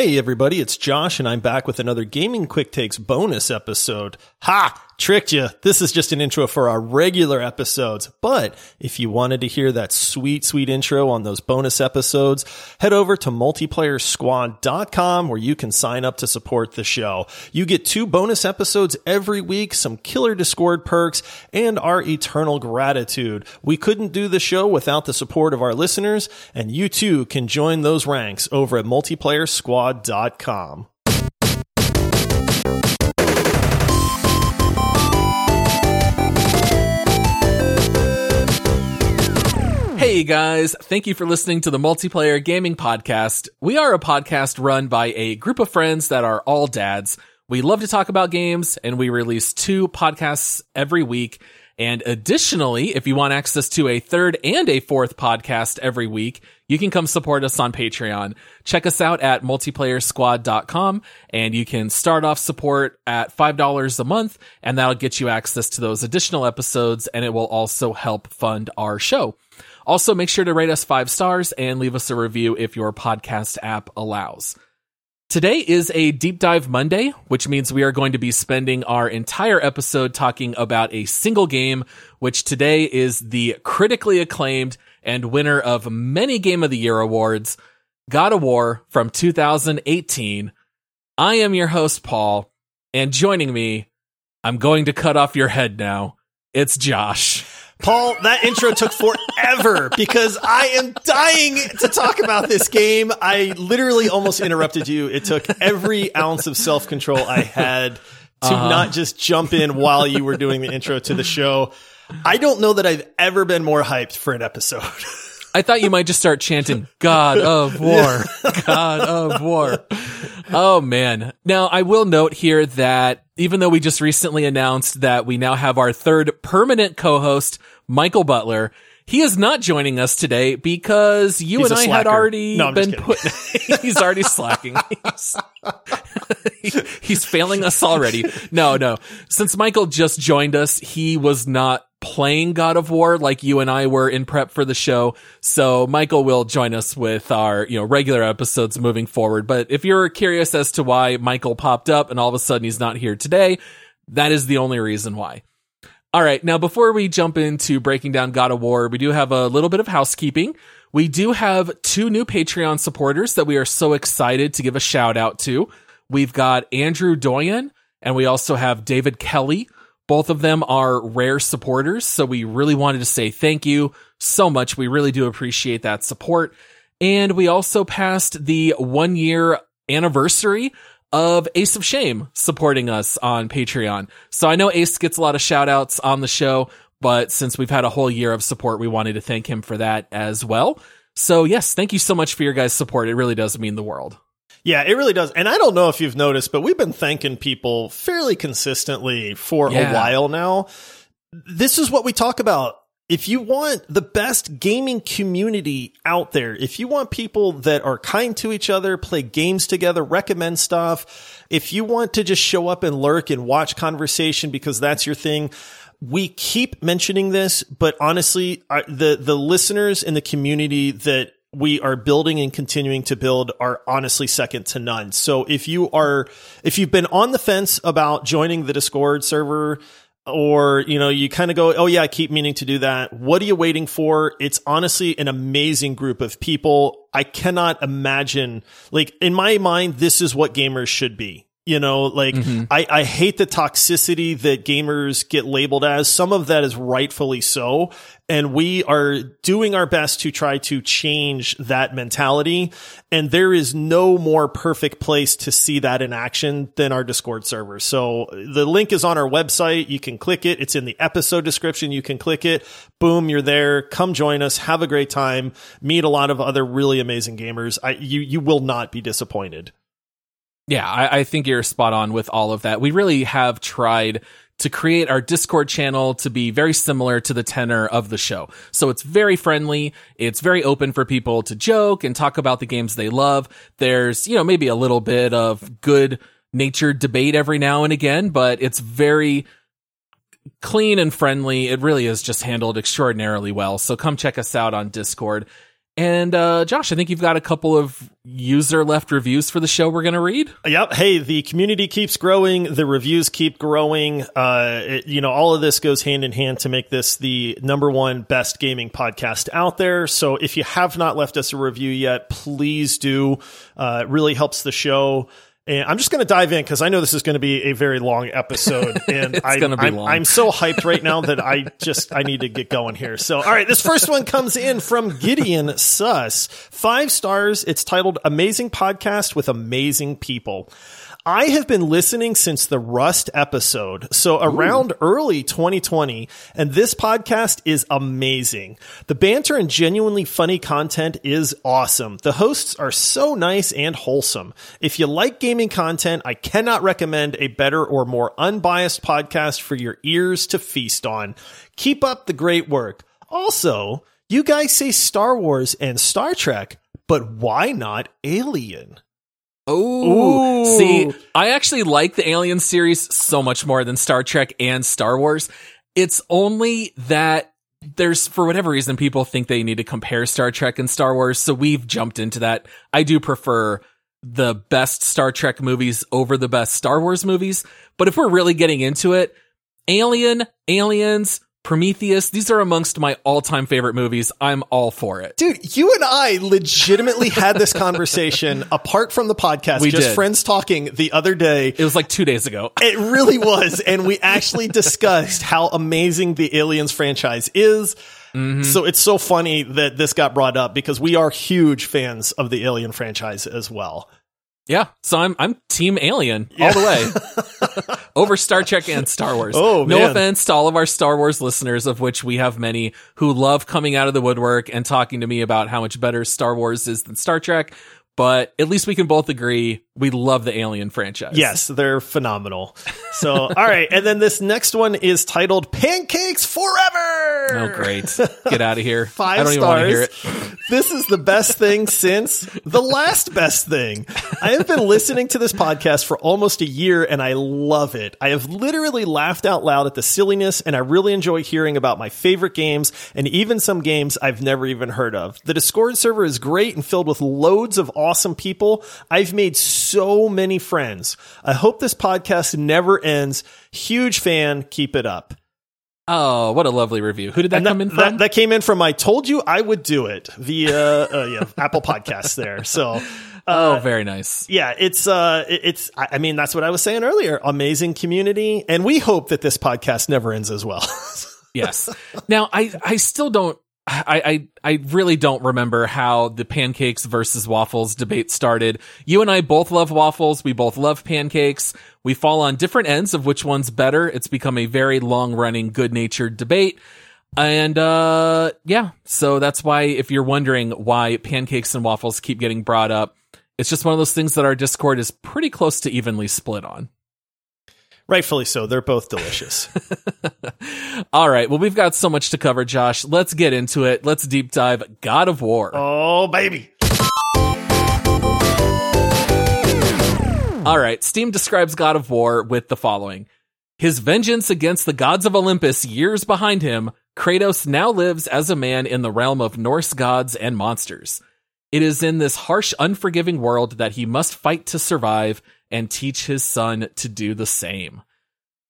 Hey everybody, it's Josh and I'm back with another Gaming Quick Takes bonus episode. Ha! Tricked you. This is just an intro for our regular episodes. But if you wanted to hear that sweet, sweet intro on those bonus episodes, head over to multiplayersquad.com where you can sign up to support the show. You get two bonus episodes every week, some killer Discord perks, and our eternal gratitude. We couldn't do the show without the support of our listeners, and you too can join those ranks over at multiplayersquad.com. Hey guys, thank you for listening to the Multiplayer Gaming Podcast. We are a podcast run by a group of friends that are all dads. We love to talk about games and we release two podcasts every week. And additionally, if you want access to a third and a fourth podcast every week, you can come support us on Patreon. Check us out at multiplayersquad.com and you can start off support at $5 a month and that'll get you access to those additional episodes and it will also help fund our show. Also, make sure to rate us five stars and leave us a review if your podcast app allows. Today is a deep dive Monday, which means we are going to be spending our entire episode talking about a single game, which today is the critically acclaimed and winner of many Game of the Year awards, God of War from 2018. I am your host, Paul, and joining me, I'm going to cut off your head now. It's Josh. Paul, that intro took forever because I am dying to talk about this game. I literally almost interrupted you. It took every ounce of self control I had to uh-huh. not just jump in while you were doing the intro to the show. I don't know that I've ever been more hyped for an episode. I thought you might just start chanting God of War, God of War. Oh man. Now I will note here that even though we just recently announced that we now have our third permanent co-host, Michael Butler, he is not joining us today because you he's and I had already no, been put. he's already slacking. He's, he's failing us already. No, no. Since Michael just joined us, he was not playing God of War like you and I were in prep for the show. So Michael will join us with our, you know, regular episodes moving forward. But if you're curious as to why Michael popped up and all of a sudden he's not here today, that is the only reason why. All right. Now, before we jump into breaking down God of War, we do have a little bit of housekeeping. We do have two new Patreon supporters that we are so excited to give a shout out to. We've got Andrew Doyen and we also have David Kelly. Both of them are rare supporters, so we really wanted to say thank you so much. We really do appreciate that support. And we also passed the one year anniversary of Ace of Shame supporting us on Patreon. So I know Ace gets a lot of shout outs on the show, but since we've had a whole year of support, we wanted to thank him for that as well. So yes, thank you so much for your guys' support. It really does mean the world. Yeah, it really does. And I don't know if you've noticed, but we've been thanking people fairly consistently for yeah. a while now. This is what we talk about. If you want the best gaming community out there, if you want people that are kind to each other, play games together, recommend stuff, if you want to just show up and lurk and watch conversation because that's your thing, we keep mentioning this, but honestly, the the listeners in the community that we are building and continuing to build are honestly second to none. So if you are, if you've been on the fence about joining the Discord server, or you know you kind of go oh yeah i keep meaning to do that. What are you waiting for? It's honestly an amazing group of people. I cannot imagine like in my mind this is what gamers should be you know, like mm-hmm. I, I hate the toxicity that gamers get labeled as. Some of that is rightfully so. And we are doing our best to try to change that mentality. And there is no more perfect place to see that in action than our Discord server. So the link is on our website. You can click it. It's in the episode description. You can click it. Boom, you're there. Come join us. Have a great time. Meet a lot of other really amazing gamers. I, you, you will not be disappointed. Yeah, I, I think you're spot on with all of that. We really have tried to create our Discord channel to be very similar to the tenor of the show. So it's very friendly. It's very open for people to joke and talk about the games they love. There's, you know, maybe a little bit of good natured debate every now and again, but it's very clean and friendly. It really is just handled extraordinarily well. So come check us out on Discord. And uh, Josh, I think you've got a couple of user left reviews for the show we're going to read. Yep. Hey, the community keeps growing. The reviews keep growing. Uh, it, you know, all of this goes hand in hand to make this the number one best gaming podcast out there. So if you have not left us a review yet, please do. Uh, it really helps the show. And I'm just going to dive in because I know this is going to be a very long episode, and I, be I'm, long. I'm so hyped right now that I just I need to get going here. So, all right, this first one comes in from Gideon Suss, five stars. It's titled "Amazing Podcast with Amazing People." I have been listening since the Rust episode, so around early 2020, and this podcast is amazing. The banter and genuinely funny content is awesome. The hosts are so nice and wholesome. If you like gaming content, I cannot recommend a better or more unbiased podcast for your ears to feast on. Keep up the great work. Also, you guys say Star Wars and Star Trek, but why not Alien? Oh, see, I actually like the Alien series so much more than Star Trek and Star Wars. It's only that there's, for whatever reason, people think they need to compare Star Trek and Star Wars. So we've jumped into that. I do prefer the best Star Trek movies over the best Star Wars movies. But if we're really getting into it, Alien, Aliens, Prometheus, these are amongst my all time favorite movies. I'm all for it. Dude, you and I legitimately had this conversation apart from the podcast, We just did. friends talking the other day. It was like two days ago. It really was. And we actually discussed how amazing the Aliens franchise is. Mm-hmm. So it's so funny that this got brought up because we are huge fans of the Alien franchise as well. Yeah, so I'm I'm Team Alien all the way over Star Trek and Star Wars. Oh, no man. offense to all of our Star Wars listeners, of which we have many who love coming out of the woodwork and talking to me about how much better Star Wars is than Star Trek. But at least we can both agree we love the Alien franchise. Yes, they're phenomenal. So, all right. And then this next one is titled Pancakes Forever. Oh, great! Get out of here. Five I don't stars. want hear it. This is the best thing since the last best thing. I have been listening to this podcast for almost a year and I love it. I have literally laughed out loud at the silliness and I really enjoy hearing about my favorite games and even some games I've never even heard of. The Discord server is great and filled with loads of awesome people. I've made so many friends. I hope this podcast never ends. Huge fan. Keep it up. Oh, what a lovely review. Who did that And come in that, from? that, that came in from I told you I would do it via uh, yeah, Apple Podcasts there. So oh, very nice. yeah, it's uh it's I I mean that's what I was saying earlier. Amazing community and we hope that this podcast never ends as well. Yes. Now I I still don't I, I I really don't remember how the pancakes versus waffles debate started. You and I both love waffles. We both love pancakes. We fall on different ends of which one's better. It's become a very long running, good natured debate. And uh yeah, so that's why if you're wondering why pancakes and waffles keep getting brought up, it's just one of those things that our Discord is pretty close to evenly split on. Rightfully so. They're both delicious. All right. Well, we've got so much to cover, Josh. Let's get into it. Let's deep dive God of War. oh baby. All right. Steam describes God of War with the following. His vengeance against the gods of Olympus years behind him, Kratos now lives as a man in the realm of Norse gods and monsters. It is in this harsh, unforgiving world that he must fight to survive and teach his son to do the same.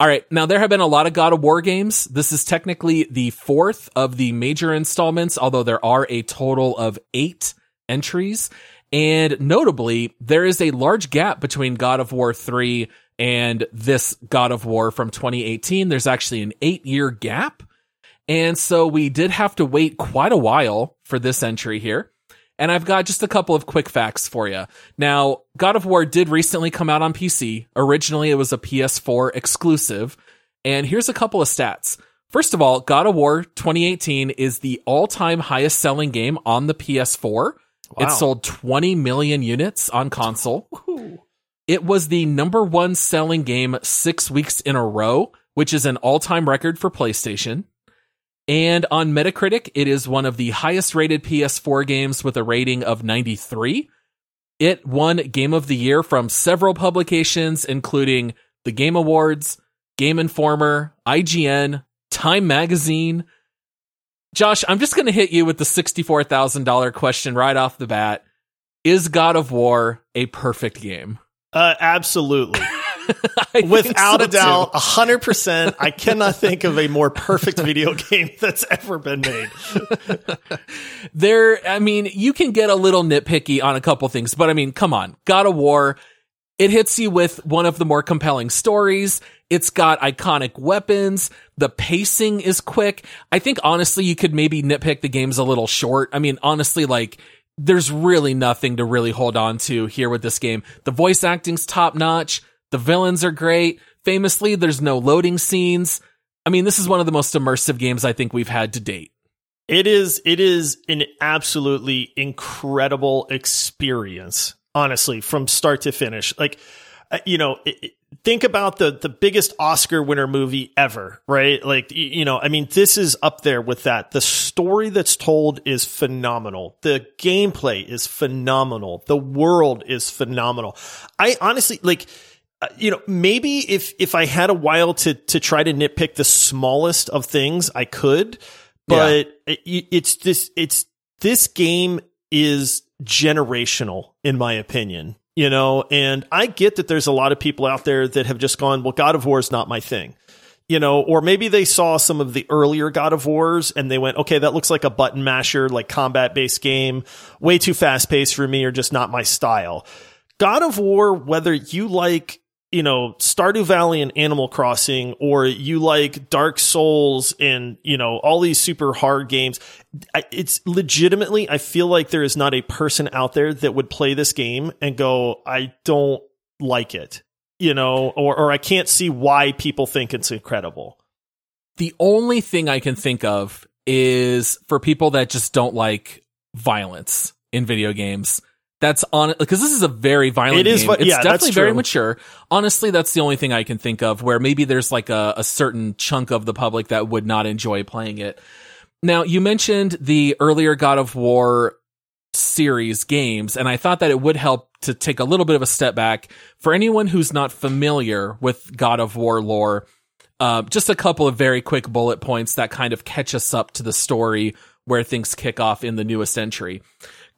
All right. Now, there have been a lot of God of War games. This is technically the fourth of the major installments, although there are a total of eight entries. And notably, there is a large gap between God of War 3 and this God of War from 2018. There's actually an eight year gap. And so we did have to wait quite a while for this entry here. And I've got just a couple of quick facts for you. Now, God of War did recently come out on PC. Originally, it was a PS4 exclusive. And here's a couple of stats. First of all, God of War 2018 is the all time highest selling game on the PS4. It sold 20 million units on console. It was the number one selling game six weeks in a row, which is an all time record for PlayStation. And on Metacritic, it is one of the highest rated PS4 games with a rating of 93. It won Game of the Year from several publications, including the Game Awards, Game Informer, IGN, Time Magazine. Josh, I'm just going to hit you with the $64,000 question right off the bat. Is God of War a perfect game? Uh, absolutely. Without so a doubt, hundred percent. I cannot think of a more perfect video game that's ever been made. there, I mean, you can get a little nitpicky on a couple things, but I mean, come on, God of War. It hits you with one of the more compelling stories. It's got iconic weapons. The pacing is quick. I think honestly, you could maybe nitpick the game's a little short. I mean, honestly, like there's really nothing to really hold on to here with this game. The voice acting's top notch. The villains are great. Famously, there's no loading scenes. I mean, this is one of the most immersive games I think we've had to date. It is it is an absolutely incredible experience, honestly, from start to finish. Like uh, you know, think about the the biggest Oscar winner movie ever, right? Like you know, I mean, this is up there with that. The story that's told is phenomenal. The gameplay is phenomenal. The world is phenomenal. I honestly like uh, you know, maybe if if I had a while to to try to nitpick the smallest of things, I could. But yeah. it, it's this it's this game is generational in my opinion you know, and I get that there's a lot of people out there that have just gone, well, God of War is not my thing. You know, or maybe they saw some of the earlier God of Wars and they went, okay, that looks like a button masher, like combat based game, way too fast paced for me or just not my style. God of War, whether you like you know, Stardew Valley and Animal Crossing, or you like Dark Souls and, you know, all these super hard games, it's legitimately, I feel like there is not a person out there that would play this game and go, I don't like it, you know, or, or I can't see why people think it's incredible. The only thing I can think of is for people that just don't like violence in video games that's on because this is a very violent it is, game. It's yeah, definitely very mature. Honestly, that's the only thing I can think of where maybe there's like a, a certain chunk of the public that would not enjoy playing it. Now, you mentioned the earlier God of War series games, and I thought that it would help to take a little bit of a step back for anyone who's not familiar with God of War lore. Uh, just a couple of very quick bullet points that kind of catch us up to the story where things kick off in the newest entry.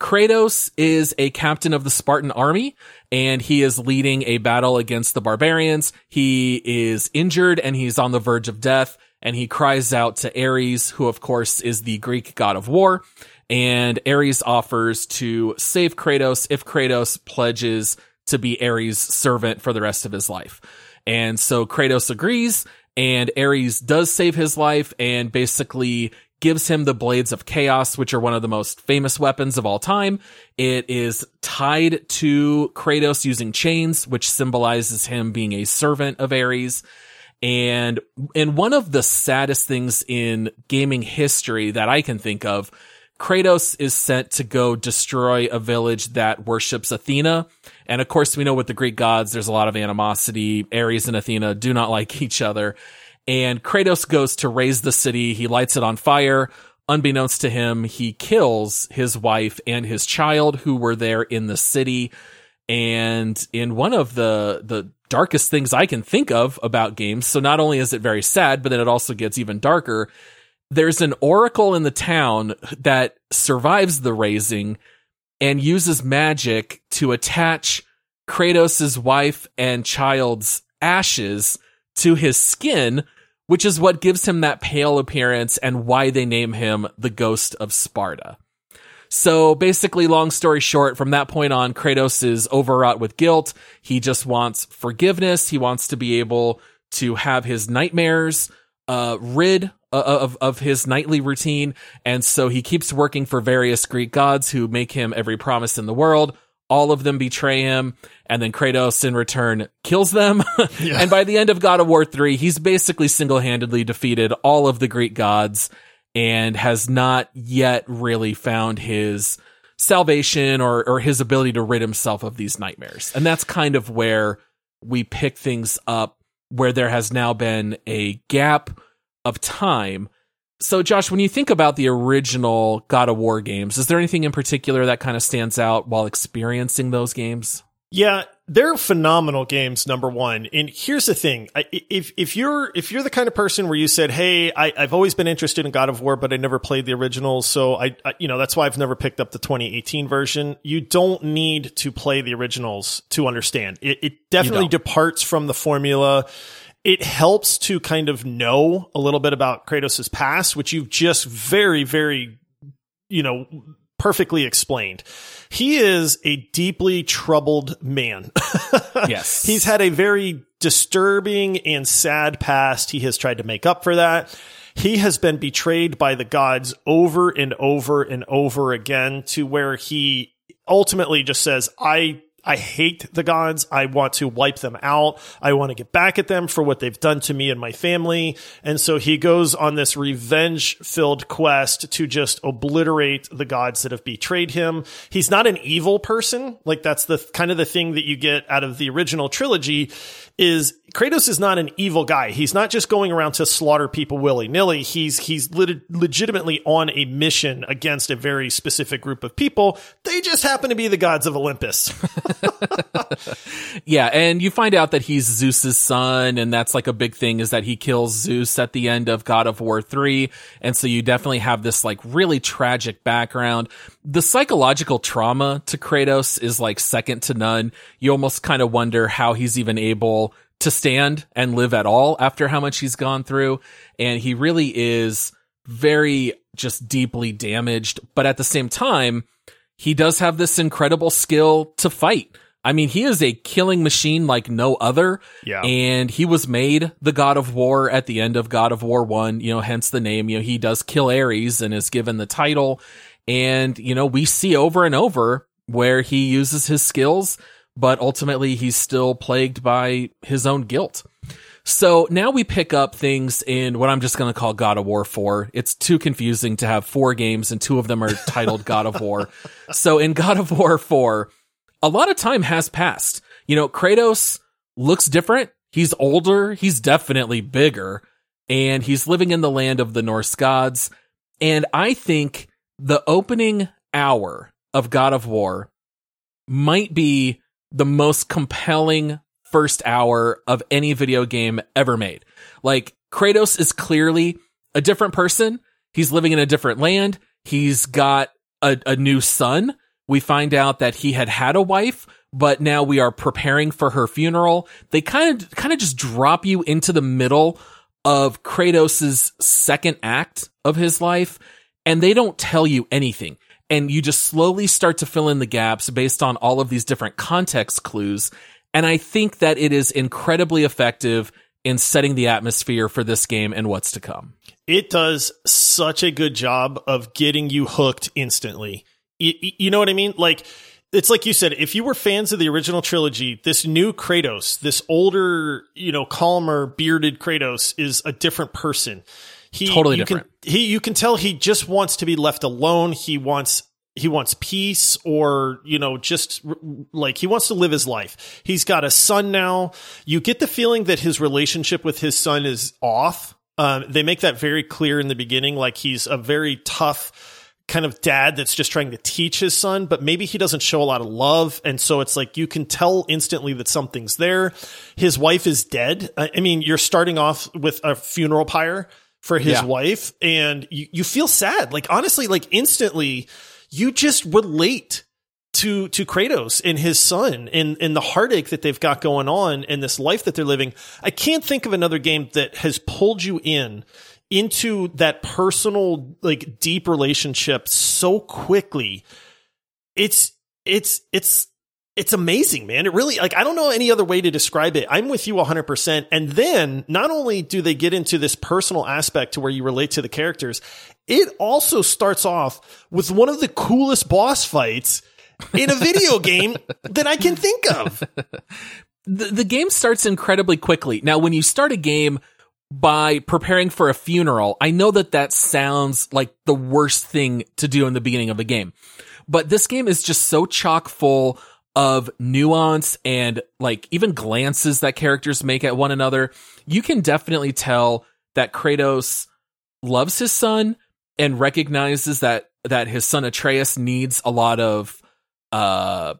Kratos is a captain of the Spartan army and he is leading a battle against the barbarians. He is injured and he's on the verge of death and he cries out to Ares, who of course is the Greek god of war. And Ares offers to save Kratos if Kratos pledges to be Ares' servant for the rest of his life. And so Kratos agrees and Ares does save his life and basically gives him the Blades of Chaos, which are one of the most famous weapons of all time. It is tied to Kratos using chains, which symbolizes him being a servant of Ares. And, and one of the saddest things in gaming history that I can think of, Kratos is sent to go destroy a village that worships Athena. And of course, we know with the Greek gods, there's a lot of animosity. Ares and Athena do not like each other and Kratos goes to raze the city. He lights it on fire. Unbeknownst to him, he kills his wife and his child who were there in the city. And in one of the, the darkest things I can think of about games, so not only is it very sad, but then it also gets even darker. There's an oracle in the town that survives the razing and uses magic to attach Kratos' wife and child's ashes to his skin, which is what gives him that pale appearance and why they name him the Ghost of Sparta. So basically, long story short, from that point on, Kratos is overwrought with guilt. He just wants forgiveness. He wants to be able to have his nightmares uh, rid of of his nightly routine, and so he keeps working for various Greek gods who make him every promise in the world all of them betray him, and then Kratos in return kills them. Yeah. and by the end of God of War 3, he's basically single handedly defeated all of the Greek gods and has not yet really found his salvation or, or his ability to rid himself of these nightmares. And that's kind of where we pick things up, where there has now been a gap of time so, Josh, when you think about the original God of War games, is there anything in particular that kind of stands out while experiencing those games? Yeah, they're phenomenal games. Number one, and here's the thing: if if you're if you're the kind of person where you said, "Hey, I, have always been interested in God of War, but I never played the originals, so I, I, you know that's why I've never picked up the 2018 version." You don't need to play the originals to understand. It, it definitely departs from the formula. It helps to kind of know a little bit about Kratos' past, which you've just very, very, you know, perfectly explained. He is a deeply troubled man. yes. He's had a very disturbing and sad past. He has tried to make up for that. He has been betrayed by the gods over and over and over again to where he ultimately just says, I I hate the gods. I want to wipe them out. I want to get back at them for what they've done to me and my family. And so he goes on this revenge filled quest to just obliterate the gods that have betrayed him. He's not an evil person. Like that's the kind of the thing that you get out of the original trilogy is Kratos is not an evil guy. He's not just going around to slaughter people willy nilly. He's he's lit- legitimately on a mission against a very specific group of people. They just happen to be the gods of Olympus. yeah, and you find out that he's Zeus's son, and that's like a big thing is that he kills Zeus at the end of God of War three, and so you definitely have this like really tragic background. The psychological trauma to Kratos is like second to none. You almost kind of wonder how he's even able to stand and live at all after how much he's gone through. And he really is very just deeply damaged. But at the same time, he does have this incredible skill to fight. I mean, he is a killing machine like no other. Yeah. And he was made the god of war at the end of God of War 1, you know, hence the name. You know, he does kill Ares and is given the title. And, you know, we see over and over where he uses his skills but ultimately he's still plagued by his own guilt. So now we pick up things in what I'm just going to call God of War 4. It's too confusing to have four games and two of them are titled God of War. So in God of War 4, a lot of time has passed. You know, Kratos looks different. He's older. He's definitely bigger and he's living in the land of the Norse gods. And I think the opening hour of God of War might be the most compelling first hour of any video game ever made. Like Kratos is clearly a different person. He's living in a different land. He's got a, a new son. We find out that he had had a wife, but now we are preparing for her funeral. They kind of, kind of just drop you into the middle of Kratos's second act of his life and they don't tell you anything and you just slowly start to fill in the gaps based on all of these different context clues. And I think that it is incredibly effective in setting the atmosphere for this game and what's to come. It does such a good job of getting you hooked instantly. You, you know what I mean? Like, it's like you said, if you were fans of the original trilogy, this new Kratos, this older, you know, calmer, bearded Kratos is a different person. He totally you different. Can, he you can tell he just wants to be left alone. He wants he wants peace or you know just like he wants to live his life. He's got a son now. You get the feeling that his relationship with his son is off. Um, they make that very clear in the beginning like he's a very tough kind of dad that's just trying to teach his son but maybe he doesn't show a lot of love. And so it's like you can tell instantly that something's there. His wife is dead. I mean you're starting off with a funeral pyre for his yeah. wife and you, you feel sad. Like honestly, like instantly you just relate to to Kratos and his son and and the heartache that they've got going on and this life that they're living. I can't think of another game that has pulled you in into that personal like deep relationship so quickly. It's it's it's it's amazing, man. It really, like, I don't know any other way to describe it. I'm with you 100%. And then not only do they get into this personal aspect to where you relate to the characters, it also starts off with one of the coolest boss fights in a video game that I can think of. The, the game starts incredibly quickly. Now, when you start a game, by preparing for a funeral, I know that that sounds like the worst thing to do in the beginning of a game. But this game is just so chock full of nuance and like even glances that characters make at one another, you can definitely tell that Kratos loves his son and recognizes that that his son Atreus needs a lot of uh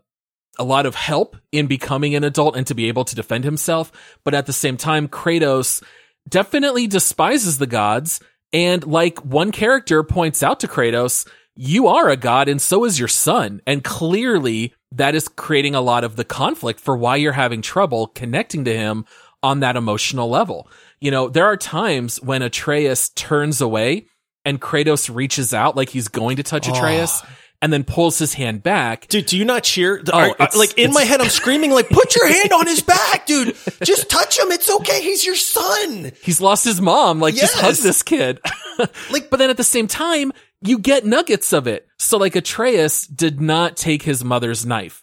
a lot of help in becoming an adult and to be able to defend himself. But at the same time, Kratos definitely despises the gods. And like one character points out to Kratos, you are a god and so is your son. And clearly that is creating a lot of the conflict for why you're having trouble connecting to him on that emotional level. You know, there are times when Atreus turns away and Kratos reaches out like he's going to touch ah. Atreus. Oh and then pulls his hand back. Dude, do you not cheer? Oh, Are, uh, like in my head, I'm screaming like, put your hand on his back, dude. Just touch him. It's okay. He's your son. He's lost his mom. Like yes. just hug this kid. like, but then at the same time, you get nuggets of it. So like Atreus did not take his mother's knife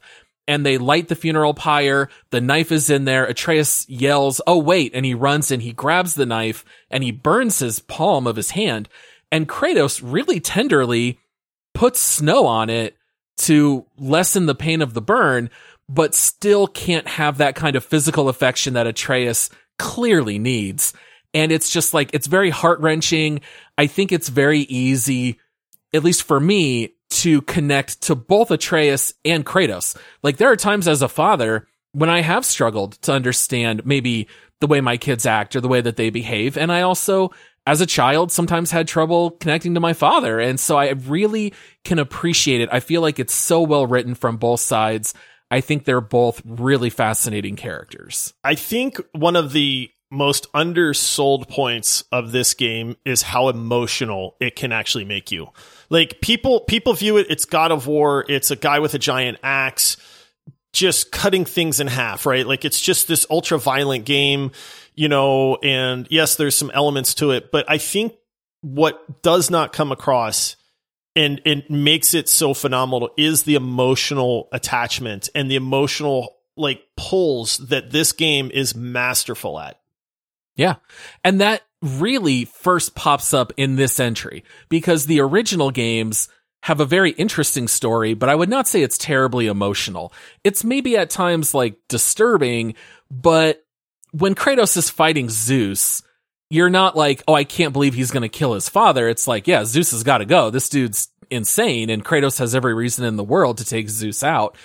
and they light the funeral pyre. The knife is in there. Atreus yells, Oh, wait. And he runs and he grabs the knife and he burns his palm of his hand. And Kratos really tenderly puts snow on it to lessen the pain of the burn, but still can't have that kind of physical affection that Atreus clearly needs. And it's just like, it's very heart wrenching. I think it's very easy, at least for me, to connect to both Atreus and Kratos. Like there are times as a father when I have struggled to understand maybe the way my kids act or the way that they behave. And I also as a child sometimes had trouble connecting to my father. And so I really can appreciate it. I feel like it's so well written from both sides. I think they're both really fascinating characters. I think one of the most undersold points of this game is how emotional it can actually make you. Like people people view it it's God of War, it's a guy with a giant axe just cutting things in half, right? Like it's just this ultra violent game you know, and yes, there's some elements to it, but I think what does not come across and it makes it so phenomenal is the emotional attachment and the emotional like pulls that this game is masterful at. Yeah. And that really first pops up in this entry because the original games have a very interesting story, but I would not say it's terribly emotional. It's maybe at times like disturbing, but when Kratos is fighting Zeus, you're not like, oh, I can't believe he's going to kill his father. It's like, yeah, Zeus has got to go. This dude's insane. And Kratos has every reason in the world to take Zeus out.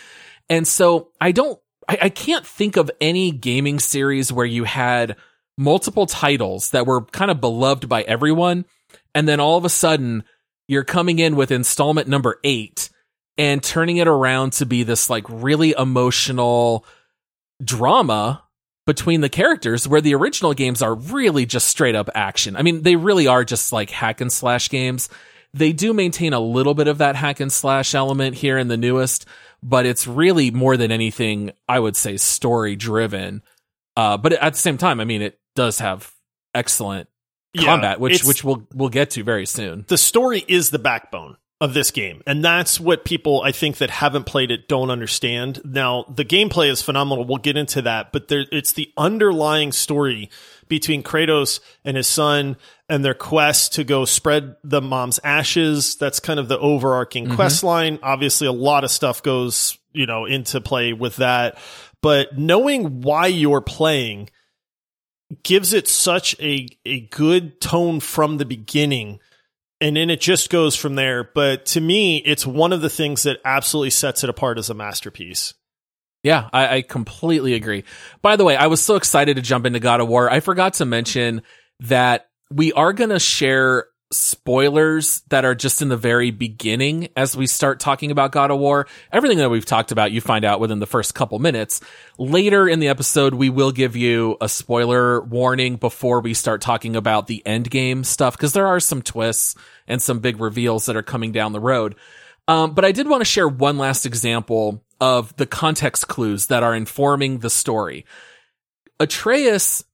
And so I don't, I, I can't think of any gaming series where you had multiple titles that were kind of beloved by everyone. And then all of a sudden you're coming in with installment number eight and turning it around to be this like really emotional drama between the characters where the original games are really just straight up action. I mean, they really are just like hack and slash games. They do maintain a little bit of that hack and slash element here in the newest, but it's really more than anything, I would say, story driven. Uh, but at the same time, I mean, it does have excellent yeah, combat, which which we'll we'll get to very soon. The story is the backbone of this game. And that's what people I think that haven't played it don't understand. Now, the gameplay is phenomenal. We'll get into that, but there, it's the underlying story between Kratos and his son and their quest to go spread the mom's ashes. That's kind of the overarching mm-hmm. quest line. Obviously, a lot of stuff goes, you know, into play with that. But knowing why you're playing gives it such a, a good tone from the beginning and then it just goes from there. But to me, it's one of the things that absolutely sets it apart as a masterpiece. Yeah, I, I, completely agree. By the way, I was so excited to jump into God of War. I forgot to mention that we are going to share spoilers that are just in the very beginning as we start talking about God of War. Everything that we've talked about, you find out within the first couple minutes. Later in the episode, we will give you a spoiler warning before we start talking about the end game stuff because there are some twists and some big reveals that are coming down the road. Um, but I did want to share one last example of the context clues that are informing the story. Atreus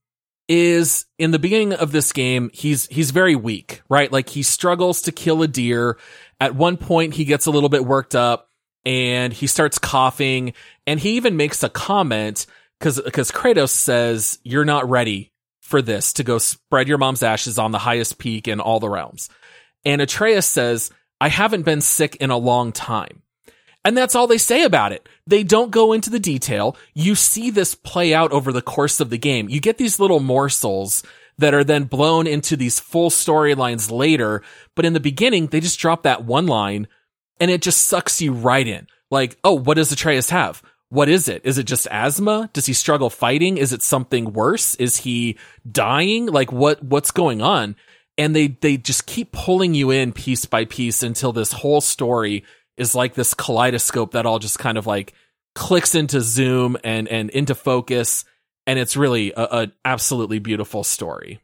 is in the beginning of this game, he's, he's very weak, right? Like he struggles to kill a deer. At one point, he gets a little bit worked up and he starts coughing and he even makes a comment because, because Kratos says, you're not ready for this to go spread your mom's ashes on the highest peak in all the realms. And Atreus says, I haven't been sick in a long time. And that's all they say about it. They don't go into the detail. You see this play out over the course of the game. You get these little morsels that are then blown into these full storylines later. But in the beginning, they just drop that one line and it just sucks you right in. Like, oh, what does Atreus have? what is it? Is it just asthma? Does he struggle fighting? Is it something worse? Is he dying? Like what, what's going on? And they, they just keep pulling you in piece by piece until this whole story is like this kaleidoscope that all just kind of like clicks into zoom and, and into focus. And it's really a, a absolutely beautiful story.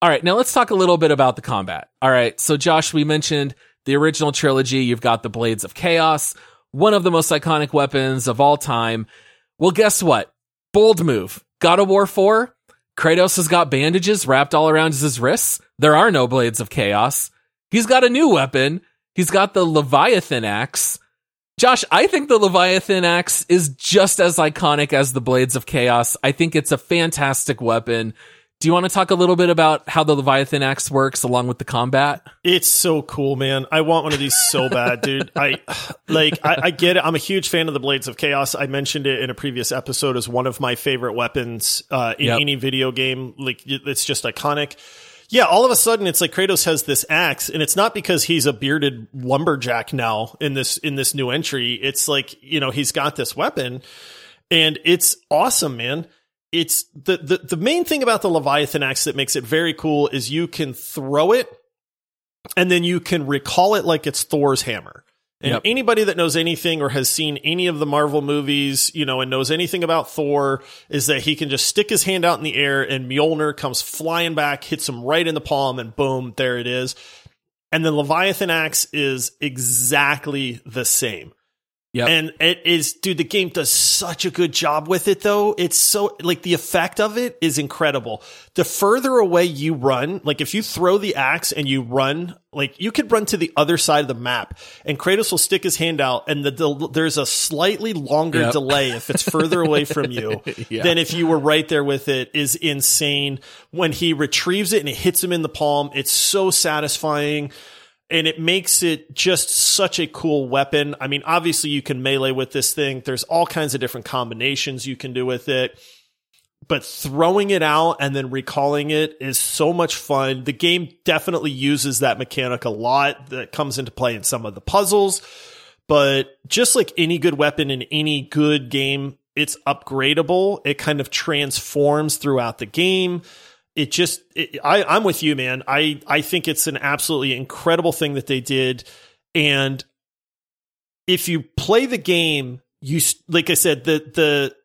All right. Now let's talk a little bit about the combat. All right. So Josh, we mentioned the original trilogy. You've got the Blades of Chaos one of the most iconic weapons of all time. Well, guess what? Bold move. God of War 4. Kratos has got bandages wrapped all around his wrists. There are no blades of chaos. He's got a new weapon. He's got the Leviathan axe. Josh, I think the Leviathan axe is just as iconic as the Blades of Chaos. I think it's a fantastic weapon. Do you want to talk a little bit about how the Leviathan axe works along with the combat? It's so cool, man. I want one of these so bad, dude. I like, I, I, get it. I'm a huge fan of the Blades of Chaos. I mentioned it in a previous episode as one of my favorite weapons uh, in yep. any video game. Like, it's just iconic. Yeah, all of a sudden it's like Kratos has this axe, and it's not because he's a bearded lumberjack now in this in this new entry. It's like you know he's got this weapon, and it's awesome, man it's the, the the main thing about the Leviathan axe that makes it very cool is you can throw it and then you can recall it like it's Thor's hammer. And yep. anybody that knows anything or has seen any of the Marvel movies, you know, and knows anything about Thor is that he can just stick his hand out in the air and Mjolnir comes flying back, hits him right in the palm, and boom, there it is. And the Leviathan axe is exactly the same. Yeah. And it is, dude, the game does such a good job with it though. It's so, like, the effect of it is incredible. The further away you run, like, if you throw the axe and you run, like, you could run to the other side of the map and Kratos will stick his hand out and the, the there's a slightly longer yep. delay if it's further away from you yeah. than if you were right there with it is insane. When he retrieves it and it hits him in the palm, it's so satisfying and it makes it just such a cool weapon. I mean, obviously you can melee with this thing. There's all kinds of different combinations you can do with it. But throwing it out and then recalling it is so much fun. The game definitely uses that mechanic a lot that comes into play in some of the puzzles. But just like any good weapon in any good game, it's upgradable. It kind of transforms throughout the game it just it, I, I'm with you, man. I I think it's an absolutely incredible thing that they did, and if you play the game, you like I said the the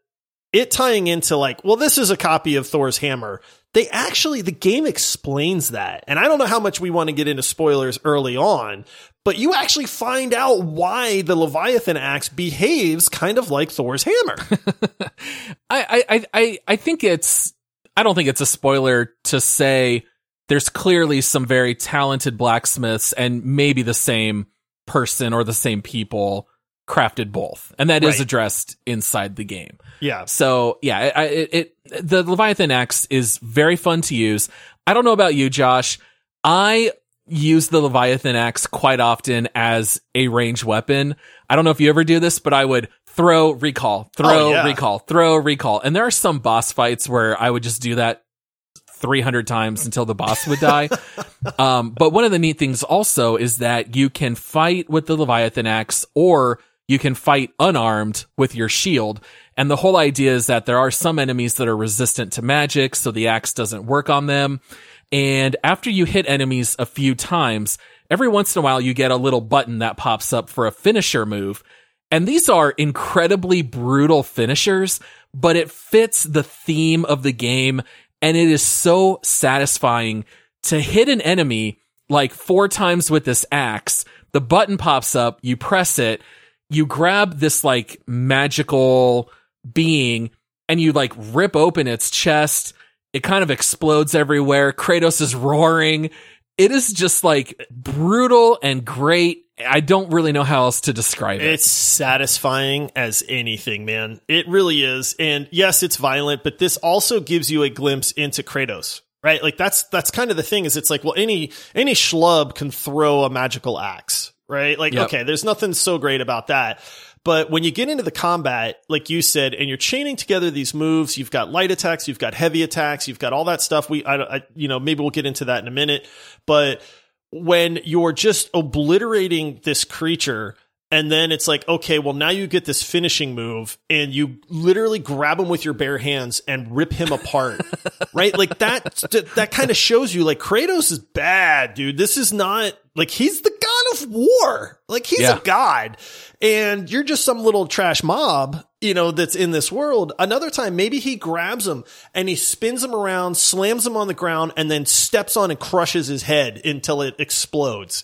it tying into like well this is a copy of Thor's hammer. They actually the game explains that, and I don't know how much we want to get into spoilers early on, but you actually find out why the Leviathan axe behaves kind of like Thor's hammer. I, I I I think it's I don't think it's a spoiler to say there's clearly some very talented blacksmiths and maybe the same person or the same people crafted both. And that right. is addressed inside the game. Yeah. So yeah I, it, it the leviathan axe is very fun to use. I don't know about you josh. I use the leviathan axe quite often as a range weapon. I don't know if you ever do this but i would throw, recall, throw, oh, yeah. recall, throw, recall. And there are some boss fights where I would just do that 300 times until the boss would die. um, but one of the neat things also is that you can fight with the Leviathan axe or you can fight unarmed with your shield. And the whole idea is that there are some enemies that are resistant to magic, so the axe doesn't work on them. And after you hit enemies a few times, every once in a while you get a little button that pops up for a finisher move. And these are incredibly brutal finishers, but it fits the theme of the game. And it is so satisfying to hit an enemy like four times with this axe. The button pops up, you press it, you grab this like magical being and you like rip open its chest. It kind of explodes everywhere. Kratos is roaring. It is just like brutal and great I don't really know how else to describe it. It's satisfying as anything, man. It really is. And yes, it's violent, but this also gives you a glimpse into Kratos, right? Like that's that's kind of the thing is it's like, well, any any schlub can throw a magical axe, right? Like, yep. okay, there's nothing so great about that. But when you get into the combat, like you said, and you're chaining together these moves, you've got light attacks, you've got heavy attacks, you've got all that stuff. We, I, I you know, maybe we'll get into that in a minute, but when you're just obliterating this creature And then it's like, okay, well, now you get this finishing move and you literally grab him with your bare hands and rip him apart. right? Like that, that kind of shows you like Kratos is bad, dude. This is not like he's the of war. Like he's yeah. a god and you're just some little trash mob, you know, that's in this world. Another time, maybe he grabs him and he spins him around, slams him on the ground and then steps on and crushes his head until it explodes.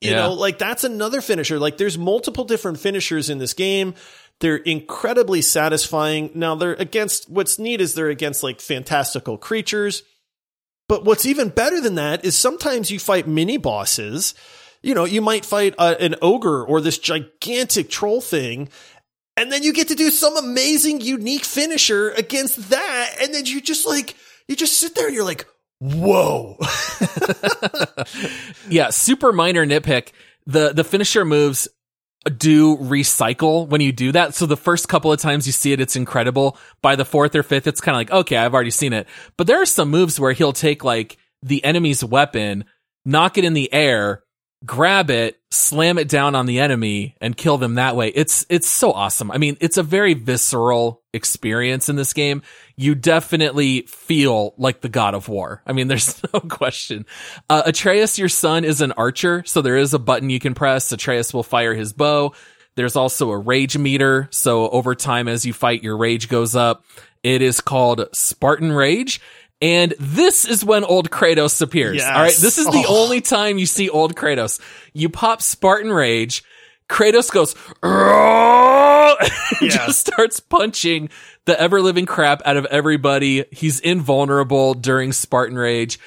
You yeah. know, like that's another finisher. Like there's multiple different finishers in this game. They're incredibly satisfying. Now they're against what's neat is they're against like fantastical creatures. But what's even better than that is sometimes you fight mini bosses. You know, you might fight a, an ogre or this gigantic troll thing. And then you get to do some amazing, unique finisher against that. And then you just like, you just sit there and you're like, whoa. yeah, super minor nitpick. The the finisher moves do recycle when you do that. So the first couple of times you see it, it's incredible. By the fourth or fifth, it's kind of like, okay, I've already seen it. But there are some moves where he'll take like the enemy's weapon, knock it in the air, grab it, slam it down on the enemy and kill them that way. It's it's so awesome. I mean, it's a very visceral experience in this game. You definitely feel like the god of war. I mean, there's no question. Uh, Atreus, your son, is an archer, so there is a button you can press. Atreus will fire his bow. There's also a rage meter, so over time as you fight, your rage goes up. It is called Spartan Rage. And this is when old Kratos appears. Yes. All right. This is the oh. only time you see old Kratos. You pop Spartan Rage. Kratos goes, just starts punching the ever living crap out of everybody. He's invulnerable during Spartan Rage.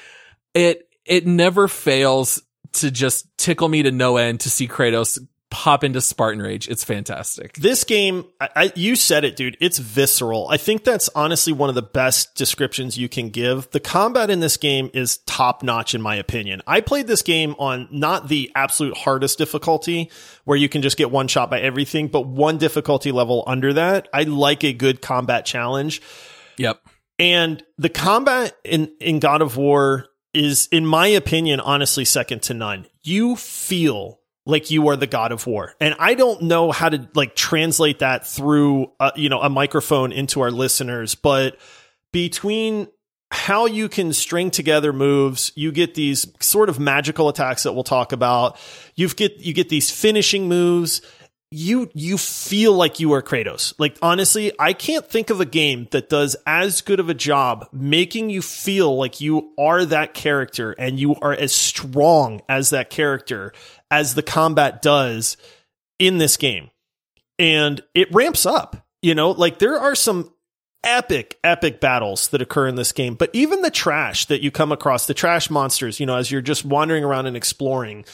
It, it never fails to just tickle me to no end to see Kratos hop into Spartan Rage. It's fantastic. This game, I, I, you said it, dude. It's visceral. I think that's honestly one of the best descriptions you can give. The combat in this game is top notch, in my opinion. I played this game on not the absolute hardest difficulty where you can just get one shot by everything, but one difficulty level under that. I like a good combat challenge. Yep. And the combat in, in God of War is, in my opinion, honestly second to none. You feel like you are the god of war. And I don't know how to like translate that through uh, you know a microphone into our listeners, but between how you can string together moves, you get these sort of magical attacks that we'll talk about. You get you get these finishing moves. You you feel like you are Kratos. Like honestly, I can't think of a game that does as good of a job making you feel like you are that character and you are as strong as that character as the combat does in this game. And it ramps up, you know, like there are some epic, epic battles that occur in this game. But even the trash that you come across, the trash monsters, you know, as you're just wandering around and exploring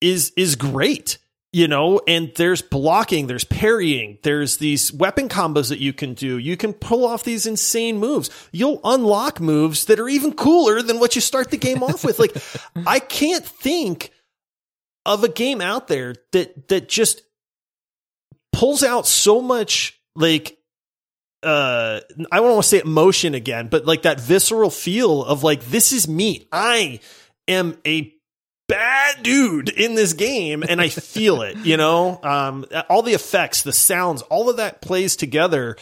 is, is great, you know, and there's blocking, there's parrying, there's these weapon combos that you can do. You can pull off these insane moves. You'll unlock moves that are even cooler than what you start the game off with. Like, I can't think of a game out there that that just pulls out so much like uh I don't want to say emotion again, but like that visceral feel of like this is me. I am a bad dude in this game and I feel it, you know? Um all the effects, the sounds, all of that plays together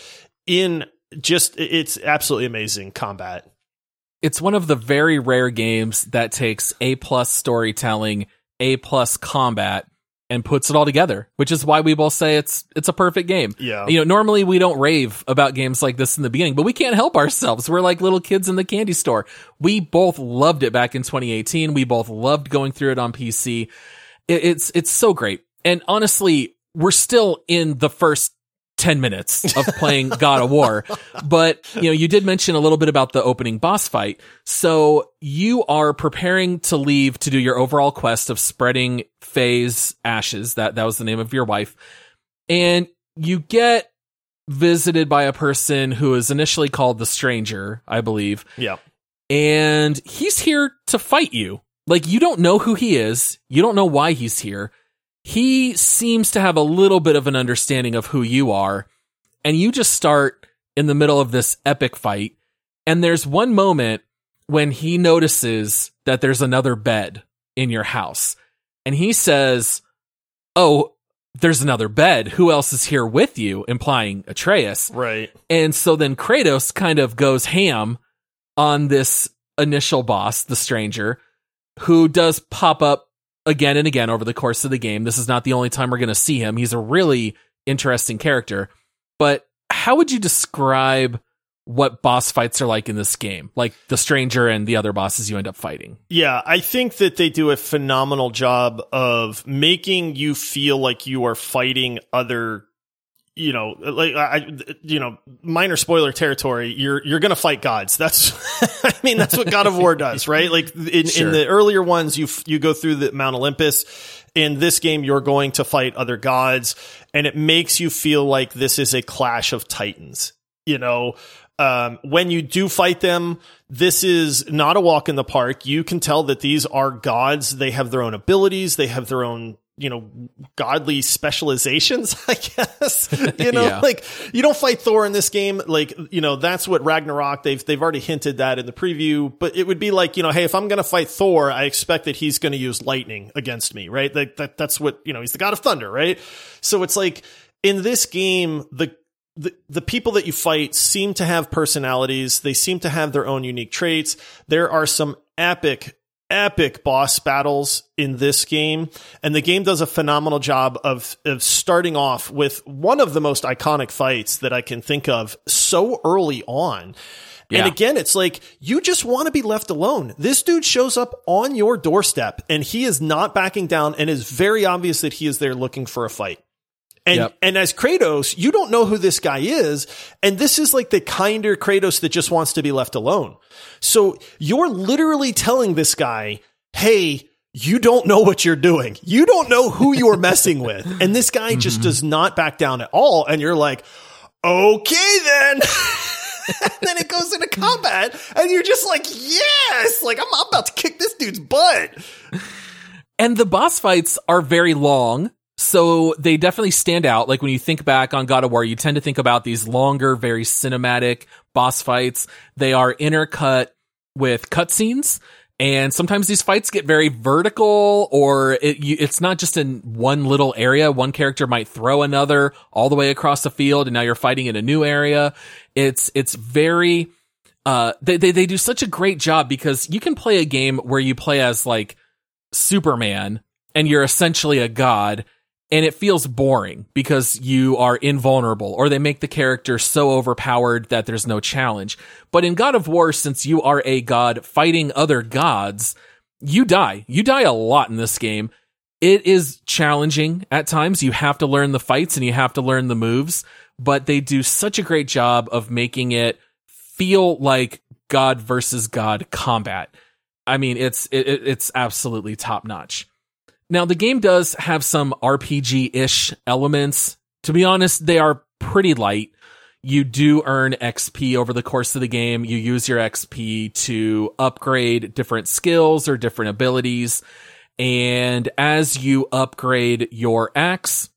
in just it's absolutely amazing combat. It's one of the very rare games that takes A plus storytelling a plus combat and puts it all together, which is why we both say it's it's a perfect game. Yeah. You know, normally we don't rave about games like this in the beginning, but we can't help ourselves. We're like little kids in the candy store. We both loved it back in 2018. We both loved going through it on PC. It, it's it's so great. And honestly, we're still in the first 10 minutes of playing God of War. But, you know, you did mention a little bit about the opening boss fight. So you are preparing to leave to do your overall quest of spreading Faye's ashes. That, that was the name of your wife. And you get visited by a person who is initially called the stranger, I believe. Yeah. And he's here to fight you. Like you don't know who he is. You don't know why he's here he seems to have a little bit of an understanding of who you are. And you just start in the middle of this epic fight. And there's one moment when he notices that there's another bed in your house. And he says, Oh, there's another bed. Who else is here with you? Implying Atreus. Right. And so then Kratos kind of goes ham on this initial boss, the stranger, who does pop up again and again over the course of the game. This is not the only time we're going to see him. He's a really interesting character. But how would you describe what boss fights are like in this game, like the stranger and the other bosses you end up fighting. Yeah, I think that they do a phenomenal job of making you feel like you are fighting other you know, like I, you know, minor spoiler territory. You're you're gonna fight gods. That's, I mean, that's what God of War does, right? Like in, sure. in the earlier ones, you you go through the Mount Olympus. In this game, you're going to fight other gods, and it makes you feel like this is a clash of titans. You know, um, when you do fight them, this is not a walk in the park. You can tell that these are gods. They have their own abilities. They have their own you know godly specializations i guess you know yeah. like you don't fight thor in this game like you know that's what ragnarok they've they've already hinted that in the preview but it would be like you know hey if i'm going to fight thor i expect that he's going to use lightning against me right like that that's what you know he's the god of thunder right so it's like in this game the the, the people that you fight seem to have personalities. They seem to have their own unique traits. There are some epic, epic boss battles in this game. And the game does a phenomenal job of, of starting off with one of the most iconic fights that I can think of so early on. Yeah. And again, it's like you just want to be left alone. This dude shows up on your doorstep and he is not backing down and is very obvious that he is there looking for a fight. And yep. and as Kratos, you don't know who this guy is, and this is like the kinder Kratos that just wants to be left alone. So you're literally telling this guy, "Hey, you don't know what you're doing. You don't know who you're messing with." And this guy mm-hmm. just does not back down at all, and you're like, "Okay then." and then it goes into combat, and you're just like, "Yes!" Like I'm, I'm about to kick this dude's butt. And the boss fights are very long so they definitely stand out. Like when you think back on God of War, you tend to think about these longer, very cinematic boss fights. They are intercut with cutscenes. And sometimes these fights get very vertical or it, you, it's not just in one little area. One character might throw another all the way across the field and now you're fighting in a new area. It's, it's very, uh, they, they, they do such a great job because you can play a game where you play as like Superman and you're essentially a god and it feels boring because you are invulnerable or they make the character so overpowered that there's no challenge. But in God of War, since you are a god fighting other gods, you die. You die a lot in this game. It is challenging at times. You have to learn the fights and you have to learn the moves, but they do such a great job of making it feel like God versus God combat. I mean, it's, it, it's absolutely top notch. Now, the game does have some RPG ish elements. To be honest, they are pretty light. You do earn XP over the course of the game. You use your XP to upgrade different skills or different abilities. And as you upgrade your axe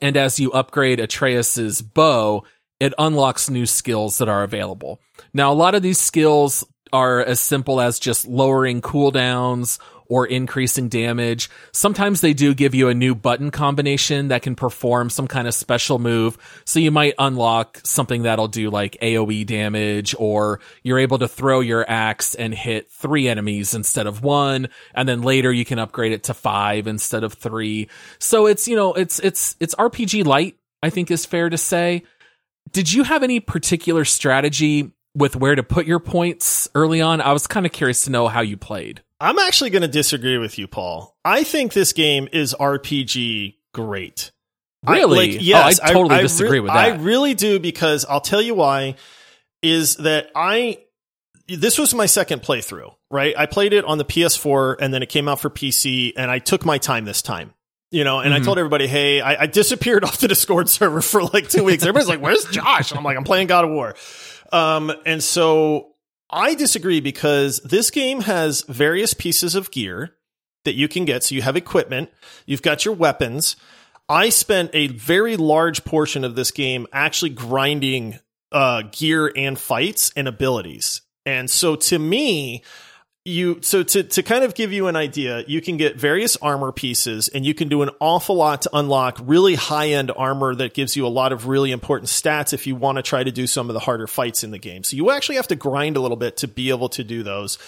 and as you upgrade Atreus's bow, it unlocks new skills that are available. Now, a lot of these skills are as simple as just lowering cooldowns or increasing damage. Sometimes they do give you a new button combination that can perform some kind of special move. So you might unlock something that'll do like AoE damage or you're able to throw your axe and hit three enemies instead of one. And then later you can upgrade it to five instead of three. So it's, you know, it's, it's, it's RPG light, I think is fair to say. Did you have any particular strategy with where to put your points early on? I was kind of curious to know how you played. I'm actually going to disagree with you, Paul. I think this game is RPG great. Really? I, like, yes, oh, I totally I, disagree re- with that. I really do because I'll tell you why. Is that I this was my second playthrough, right? I played it on the PS4 and then it came out for PC and I took my time this time. You know, and mm-hmm. I told everybody, hey, I, I, disappeared off the Discord server for like two weeks. Everybody's like, where's Josh? And I'm like, I'm playing God of War. Um, and so I disagree because this game has various pieces of gear that you can get. So you have equipment, you've got your weapons. I spent a very large portion of this game actually grinding uh, gear and fights and abilities. And so to me, you so to to kind of give you an idea, you can get various armor pieces and you can do an awful lot to unlock really high-end armor that gives you a lot of really important stats if you want to try to do some of the harder fights in the game. So you actually have to grind a little bit to be able to do those.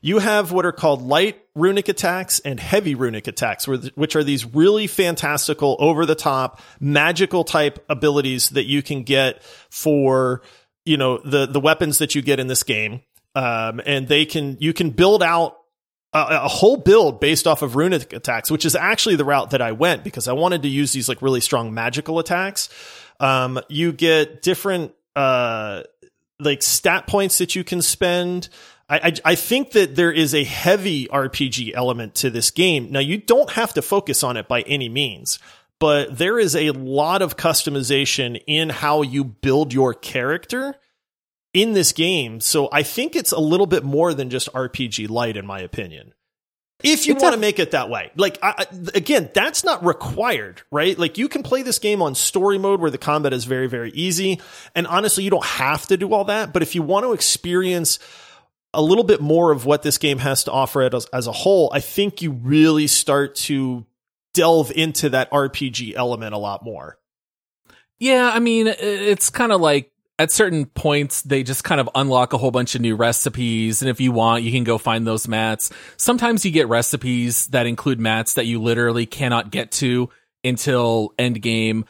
You have what are called light runic attacks and heavy runic attacks, which are these really fantastical, over the top, magical type abilities that you can get for, you know, the, the weapons that you get in this game. Um, and they can, you can build out a, a, whole build based off of runic attacks, which is actually the route that I went because I wanted to use these like really strong magical attacks. Um, you get different, uh, like stat points that you can spend. I, I, think that there is a heavy RPG element to this game. Now you don't have to focus on it by any means, but there is a lot of customization in how you build your character in this game. So I think it's a little bit more than just RPG light, in my opinion. If you want to make it that way, like I, again, that's not required, right? Like you can play this game on story mode where the combat is very, very easy. And honestly, you don't have to do all that. But if you want to experience a little bit more of what this game has to offer as, as a whole, I think you really start to delve into that RPG element a lot more. Yeah, I mean, it's kind of like at certain points, they just kind of unlock a whole bunch of new recipes. And if you want, you can go find those mats. Sometimes you get recipes that include mats that you literally cannot get to until end game.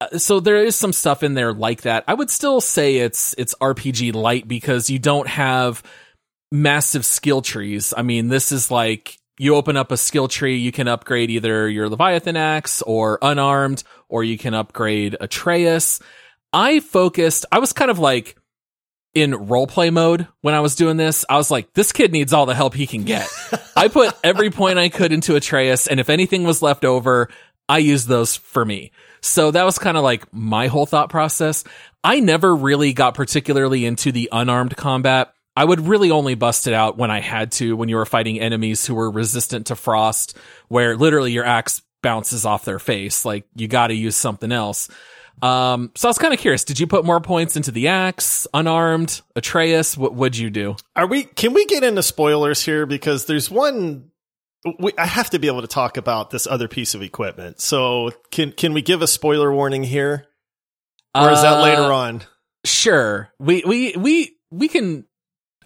Uh, so there is some stuff in there like that. I would still say it's, it's RPG light because you don't have massive skill trees. I mean, this is like you open up a skill tree, you can upgrade either your Leviathan axe or unarmed, or you can upgrade Atreus. I focused, I was kind of like in role play mode when I was doing this. I was like, this kid needs all the help he can get. I put every point I could into Atreus, and if anything was left over, I used those for me. So that was kind of like my whole thought process. I never really got particularly into the unarmed combat. I would really only bust it out when I had to, when you were fighting enemies who were resistant to frost, where literally your axe bounces off their face. Like you got to use something else. Um, so I was kind of curious. Did you put more points into the axe, unarmed, Atreus? What would you do? Are we? Can we get into spoilers here? Because there's one. We, I have to be able to talk about this other piece of equipment. So can can we give a spoiler warning here, or is that uh, later on? Sure. We we we we can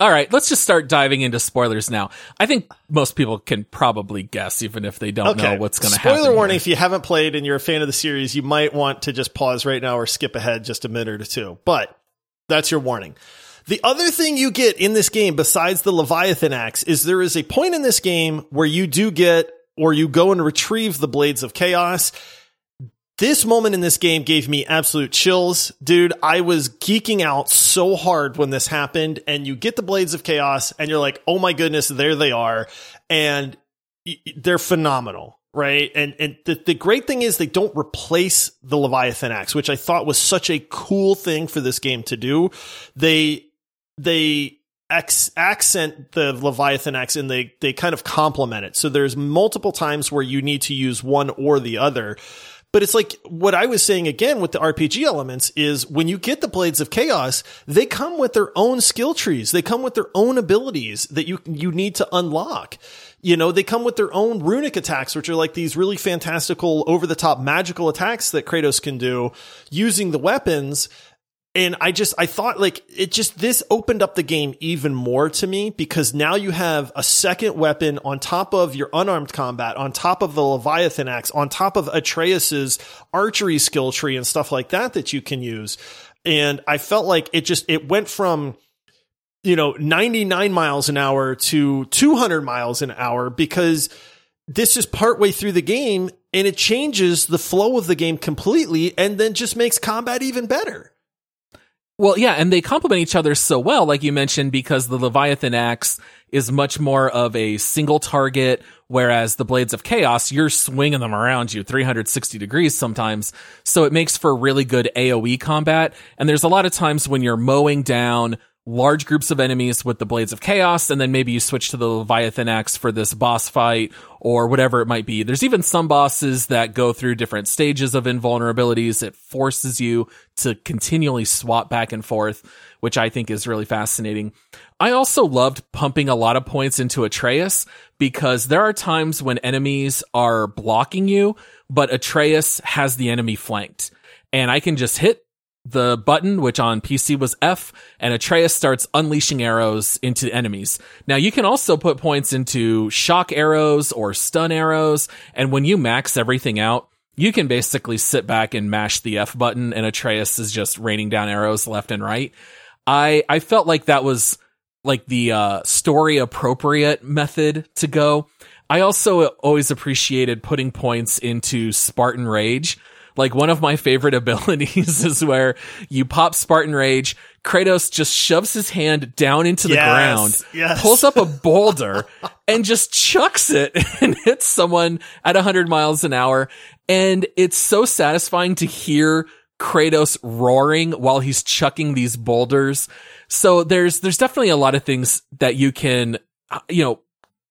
all right, let's just start diving into spoilers now. I think most people can probably guess, even if they don't okay. know what's going to happen. Spoiler warning: here. if you haven't played and you're a fan of the series, you might want to just pause right now or skip ahead just a minute or two. But that's your warning. The other thing you get in this game, besides the Leviathan axe, is there is a point in this game where you do get or you go and retrieve the blades of chaos this moment in this game gave me absolute chills. Dude, I was geeking out so hard when this happened and you get the Blades of Chaos and you're like, "Oh my goodness, there they are." And they're phenomenal, right? And and the, the great thing is they don't replace the Leviathan axe, which I thought was such a cool thing for this game to do. They they accent the Leviathan axe and they, they kind of complement it. So there's multiple times where you need to use one or the other. But it's like what I was saying again with the RPG elements is when you get the Blades of Chaos, they come with their own skill trees. They come with their own abilities that you, you need to unlock. You know, they come with their own runic attacks, which are like these really fantastical over the top magical attacks that Kratos can do using the weapons and I just, I thought like it just, this opened up the game even more to me because now you have a second weapon on top of your unarmed combat, on top of the Leviathan axe, on top of Atreus's archery skill tree and stuff like that that you can use. And I felt like it just, it went from, you know, 99 miles an hour to 200 miles an hour because this is partway through the game and it changes the flow of the game completely and then just makes combat even better. Well, yeah, and they complement each other so well, like you mentioned, because the Leviathan axe is much more of a single target, whereas the Blades of Chaos, you're swinging them around you 360 degrees sometimes. So it makes for really good AoE combat. And there's a lot of times when you're mowing down large groups of enemies with the Blades of Chaos, and then maybe you switch to the Leviathan Axe for this boss fight or whatever it might be. There's even some bosses that go through different stages of invulnerabilities. It forces you to continually swap back and forth, which I think is really fascinating. I also loved pumping a lot of points into Atreus because there are times when enemies are blocking you, but Atreus has the enemy flanked. And I can just hit the button, which on PC was F, and Atreus starts unleashing arrows into enemies. Now you can also put points into shock arrows or stun arrows, and when you max everything out, you can basically sit back and mash the F button and Atreus is just raining down arrows left and right. I, I felt like that was like the, uh, story appropriate method to go. I also always appreciated putting points into Spartan Rage like one of my favorite abilities is where you pop Spartan Rage, Kratos just shoves his hand down into the yes, ground, yes. pulls up a boulder, and just chucks it and hits someone at 100 miles an hour. And it's so satisfying to hear Kratos roaring while he's chucking these boulders. So there's, there's definitely a lot of things that you can, uh, you know,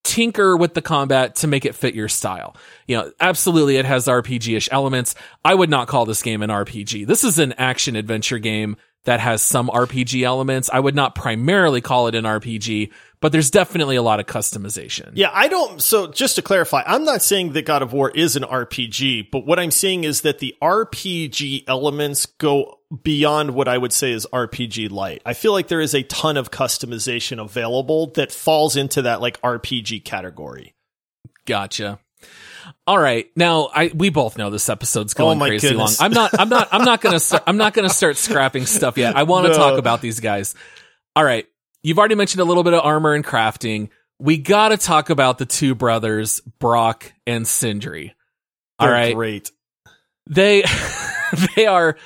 tinker with the combat to make it fit your style. You know, absolutely it has RPG-ish elements. I would not call this game an RPG. This is an action adventure game that has some RPG elements. I would not primarily call it an RPG, but there's definitely a lot of customization. Yeah, I don't. So just to clarify, I'm not saying that God of War is an RPG, but what I'm saying is that the RPG elements go beyond what I would say is RPG light. I feel like there is a ton of customization available that falls into that like RPG category. Gotcha. All right. Now, I we both know this episode's oh going oh crazy goodness. long. I'm not I'm not I'm not going to I'm not to start scrapping stuff yet. I want to no. talk about these guys. All right. You've already mentioned a little bit of armor and crafting. We got to talk about the two brothers, Brok and Sindri. All They're right. Great. They they are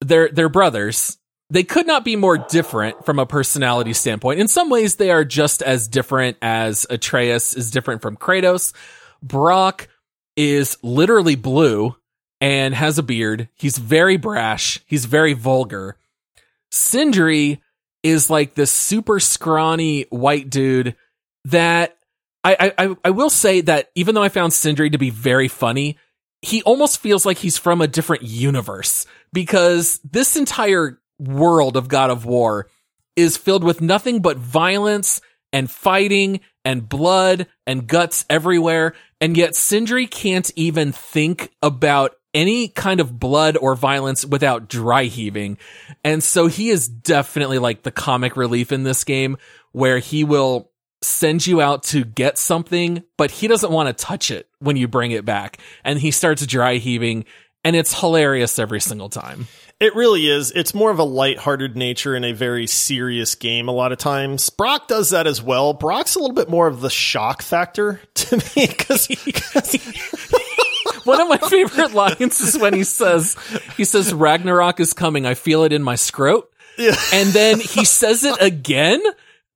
they're they're brothers. They could not be more different from a personality standpoint. In some ways, they are just as different as Atreus is different from Kratos. Brok is literally blue and has a beard. He's very brash. He's very vulgar. Sindri is like this super scrawny white dude that I, I, I will say that even though I found Sindri to be very funny, he almost feels like he's from a different universe because this entire world of God of War is filled with nothing but violence and fighting and blood and guts everywhere. And yet Sindri can't even think about any kind of blood or violence without dry heaving. And so he is definitely like the comic relief in this game where he will send you out to get something, but he doesn't want to touch it when you bring it back. And he starts dry heaving and it's hilarious every single time. It really is. It's more of a light-hearted nature in a very serious game a lot of times. Brok does that as well. Brok's a little bit more of the shock factor to me because one of my favorite lines is when he says he says Ragnarok is coming. I feel it in my scrot. Yeah. And then he says it again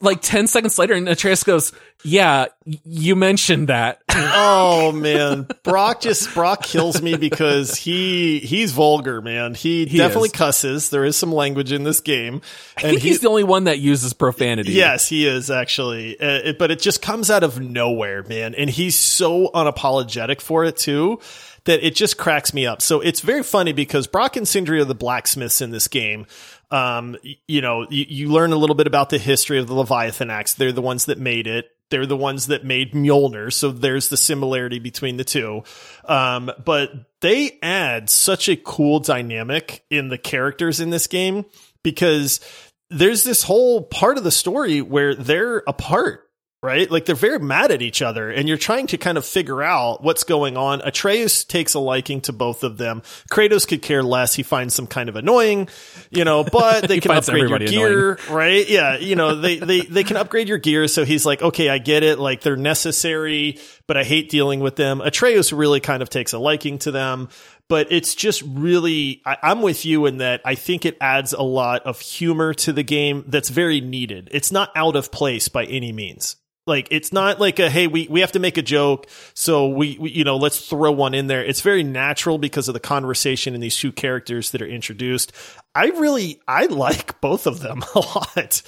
like 10 seconds later and Atreus goes, yeah, you mentioned that. oh man. Brok just, Brok kills me because he, he's vulgar, man. He, he definitely is. cusses. There is some language in this game. And I think he's the only one that uses profanity. Yes, he is actually. Uh, it, but it just comes out of nowhere, man. And he's so unapologetic for it too that it just cracks me up. So it's very funny because Brok and Sindri are the blacksmiths in this game. Um, you know, you, you learn a little bit about the history of the Leviathan axe. They're the ones that made it. They're the ones that made Mjolnir. So there's the similarity between the two. Um, but they add such a cool dynamic in the characters in this game because there's this whole part of the story where they're apart right? Like they're very mad at each other and you're trying to kind of figure out what's going on. Atreus takes a liking to both of them. Kratos could care less. He finds some kind of annoying, you know, but they can upgrade your gear, annoying. right? Yeah. You know, they, they, they can upgrade your gear. So he's like, okay, I get it. Like they're necessary, but I hate dealing with them. Atreus really kind of takes a liking to them but it's just really I, am with you in that I think it adds a lot of humor to the game that's very needed. It's not out of place by any means. Like it's not like a hey we we have to make a joke so we, we, you know let's throw one in there. It's very natural because of the conversation and these two characters that are introduced. I really I like both of them a lot.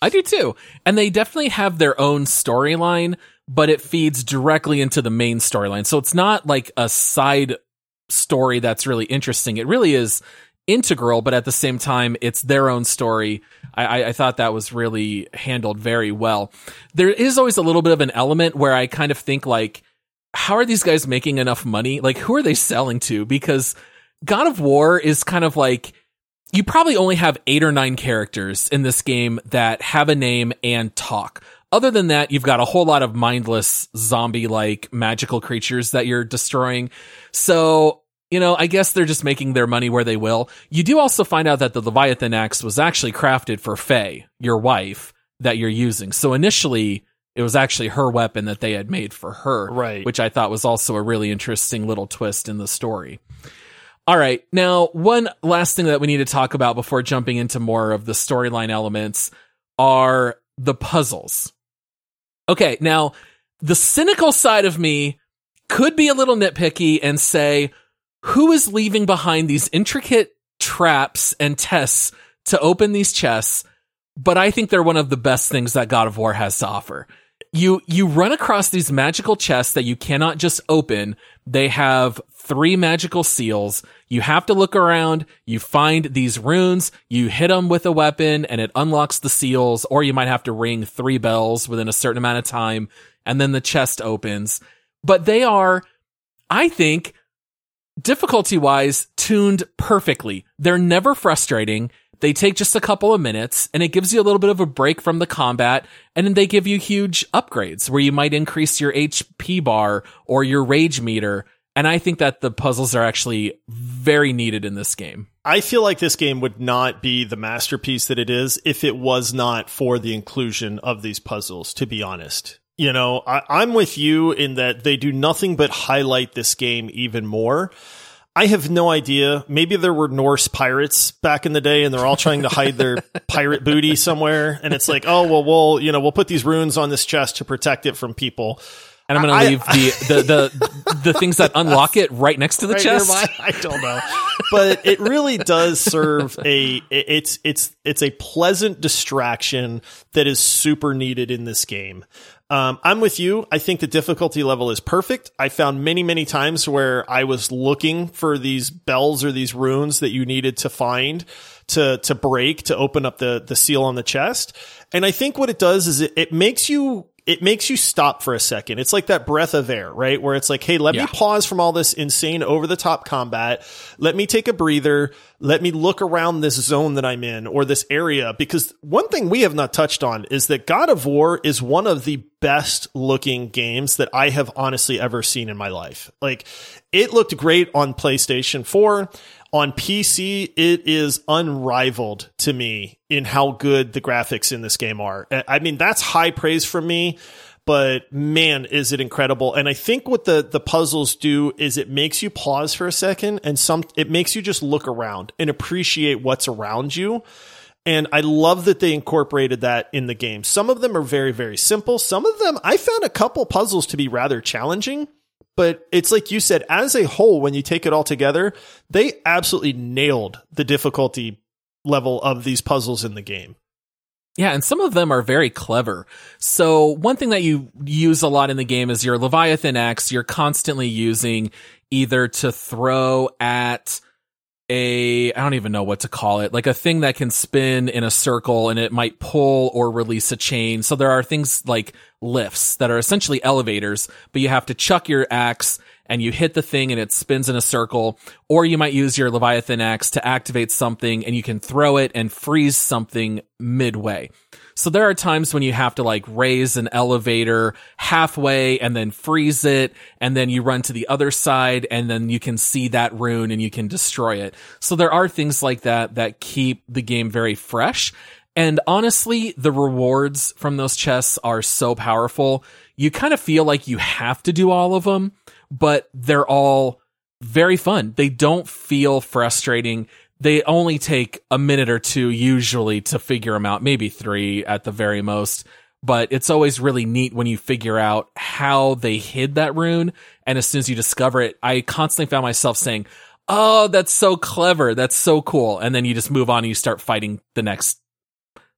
I do too. And they definitely have their own storyline, but it feeds directly into the main storyline. So it's not like a side story that's really interesting. It really is integral, but at the same time, it's their own story. I, I, thought that was really handled very well. There is always a little bit of an element where I kind of think like, how are these guys making enough money? Like, who are they selling to? Because God of War is kind of like, you probably only have eight or nine characters in this game that have a name and talk. Other than that, you've got a whole lot of mindless zombie like magical creatures that you're destroying. So, you know, I guess they're just making their money where they will. You do also find out that the Leviathan axe was actually crafted for Faye, your wife, that you're using. So initially, it was actually her weapon that they had made for her. Right. Which I thought was also a really interesting little twist in the story. All right. Now, one last thing that we need to talk about before jumping into more of the storyline elements are the puzzles. Okay. Now, the cynical side of me could be a little nitpicky and say, who is leaving behind these intricate traps and tests to open these chests? But I think they're one of the best things that God of War has to offer you you run across these magical chests that you cannot just open. They have three magical seals. You have to look around. You find these runes. You hit them with a weapon, and it unlocks the seals. Or you might have to ring three bells within a certain amount of time, and then the chest opens. But they are, I think, difficulty wise, tuned perfectly. They're never frustrating. They take just a couple of minutes and it gives you a little bit of a break from the combat. And then they give you huge upgrades where you might increase your HP bar or your rage meter. And I think that the puzzles are actually very needed in this game. I feel like this game would not be the masterpiece that it is if it was not for the inclusion of these puzzles, to be honest. You know, I, am with you in that they do nothing but highlight this game even more. I have no idea. Maybe there were Norse pirates back in the day and they're all trying to hide their pirate booty somewhere. And it's like, oh, well, we'll, you know, we'll put these runes on this chest to protect it from people. And I'm going to leave the, the, the, the things that unlock it right next to the right chest. I don't know, but it really does serve a, it's, it's, it's a pleasant distraction that is super needed in this game. Um, I'm with you. I think the difficulty level is perfect. I found many, many times where I was looking for these bells or these runes that you needed to find to, to break, to open up the, the seal on the chest. And I think what it does is it, it makes you it makes you stop for a second. It's like that breath of air, right? Where it's like, hey, let yeah. me pause from all this insane over the top combat. Let me take a breather. Let me look around this zone that I'm in or this area. Because one thing we have not touched on is that God of War is one of the best looking games that I have honestly ever seen in my life. Like it looked great on PlayStation 4 on PC, it is unrivaled to me in how good the graphics in this game are. I mean, that's high praise from me, but man, is it incredible. And I think what the, the puzzles do is it makes you pause for a second and some, it makes you just look around and appreciate what's around you. And I love that they incorporated that in the game. Some of them are very, very simple. Some of them, I found a couple puzzles to be rather challenging. But it's like you said, as a whole, when you take it all together, they absolutely nailed the difficulty level of these puzzles in the game. Yeah, and some of them are very clever. So one thing that you use a lot in the game is your Leviathan Axe. You're constantly using either to throw at a I don't even know what to call it, like a thing that can spin in a circle and it might pull or release a chain. So there are things like lifts that are essentially elevators, but you have to chuck your axe and you hit the thing and it spins in a circle, or you might use your Leviathan axe to activate something and you can throw it and freeze something midway. So there are times when you have to like raise an elevator halfway and then freeze it. And then you run to the other side and then you can see that rune and you can destroy it. So there are things like that that keep the game very fresh. And honestly, the rewards from those chests are so powerful. You kind of feel like you have to do all of them, but they're all very fun. They don't feel frustrating they only take a minute or two usually to figure them out, maybe three at the very most. but it's always really neat when you figure out how they hid that rune. And as soon as you discover it, I constantly found myself saying, Oh, that's so clever. That's so cool. And then you just move on and you start fighting the next,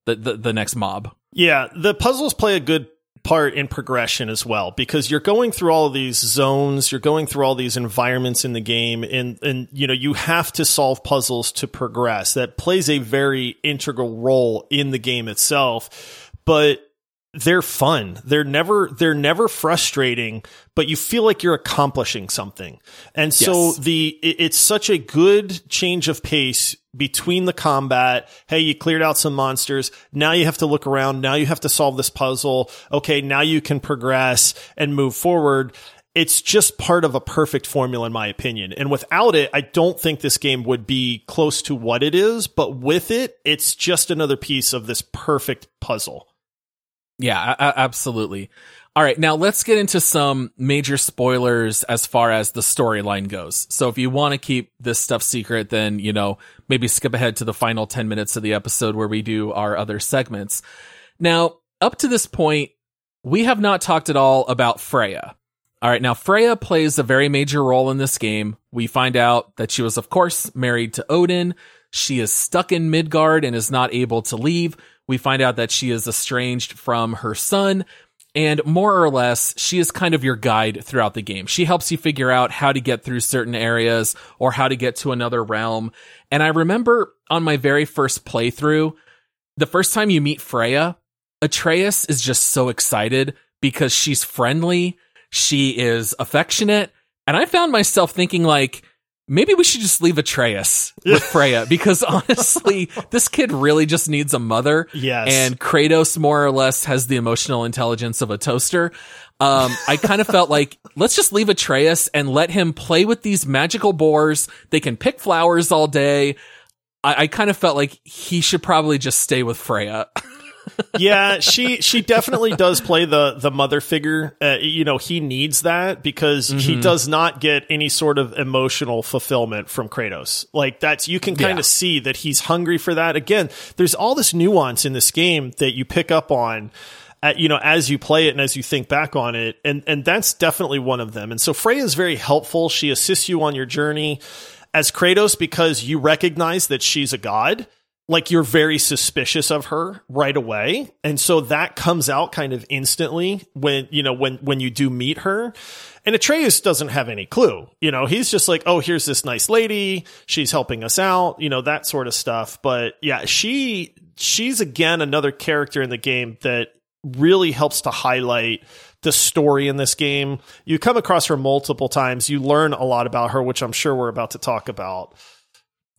the, the, the next mob. Yeah. The puzzles play a good part in progression as well because you're going through all of these zones you're going through all these environments in the game and and you know you have to solve puzzles to progress that plays a very integral role in the game itself but they're fun. They're never they're never frustrating, but you feel like you're accomplishing something. And so yes. the it, it's such a good change of pace between the combat. Hey, you cleared out some monsters. Now you have to look around. Now you have to solve this puzzle. Okay, now you can progress and move forward. It's just part of a perfect formula in my opinion. And without it, I don't think this game would be close to what it is, but with it, it's just another piece of this perfect puzzle. Yeah, absolutely. All right, now let's get into some major spoilers as far as the storyline goes. So if you want to keep this stuff secret, then, you know, maybe skip ahead to the final 10 minutes of the episode where we do our other segments. Now, up to this point, we have not talked at all about Freya. All right, now Freya plays a very major role in this game. We find out that she was, of course, married to Odin. She is stuck in Midgard and is not able to leave. We find out that she is estranged from her son. And more or less, she is kind of your guide throughout the game. She helps you figure out how to get through certain areas or how to get to another realm. And I remember on my very first playthrough, the first time you meet Freya, Atreus is just so excited because she's friendly. She is affectionate. And I found myself thinking like, maybe we should just leave Atreus with Freya because honestly, this kid really just needs a mother. Yes. And Kratos more or less has the emotional intelligence of a toaster. Um, I kind of felt like let's just leave Atreus and let him play with these magical boars. They can pick flowers all day. I, I kind of felt like he should probably just stay with Freya. yeah, she she definitely does play the the mother figure. Uh, you know, he needs that because mm-hmm. he does not get any sort of emotional fulfillment from Kratos. Like that's you can kind of yeah. see that he's hungry for that. Again, there's all this nuance in this game that you pick up on. At, you know, as you play it and as you think back on it, and and that's definitely one of them. And so Freya is very helpful. She assists you on your journey as Kratos because you recognize that she's a god like you're very suspicious of her right away. And so that comes out kind of instantly when you know when when you do meet her. And Atreus doesn't have any clue. You know he's just like oh here's this nice lady. She's helping us out you know that sort of stuff. But yeah she she's again another character in the game that really helps to highlight the story in this game. You come across her multiple times. You learn a lot about her which I'm sure we're about to talk about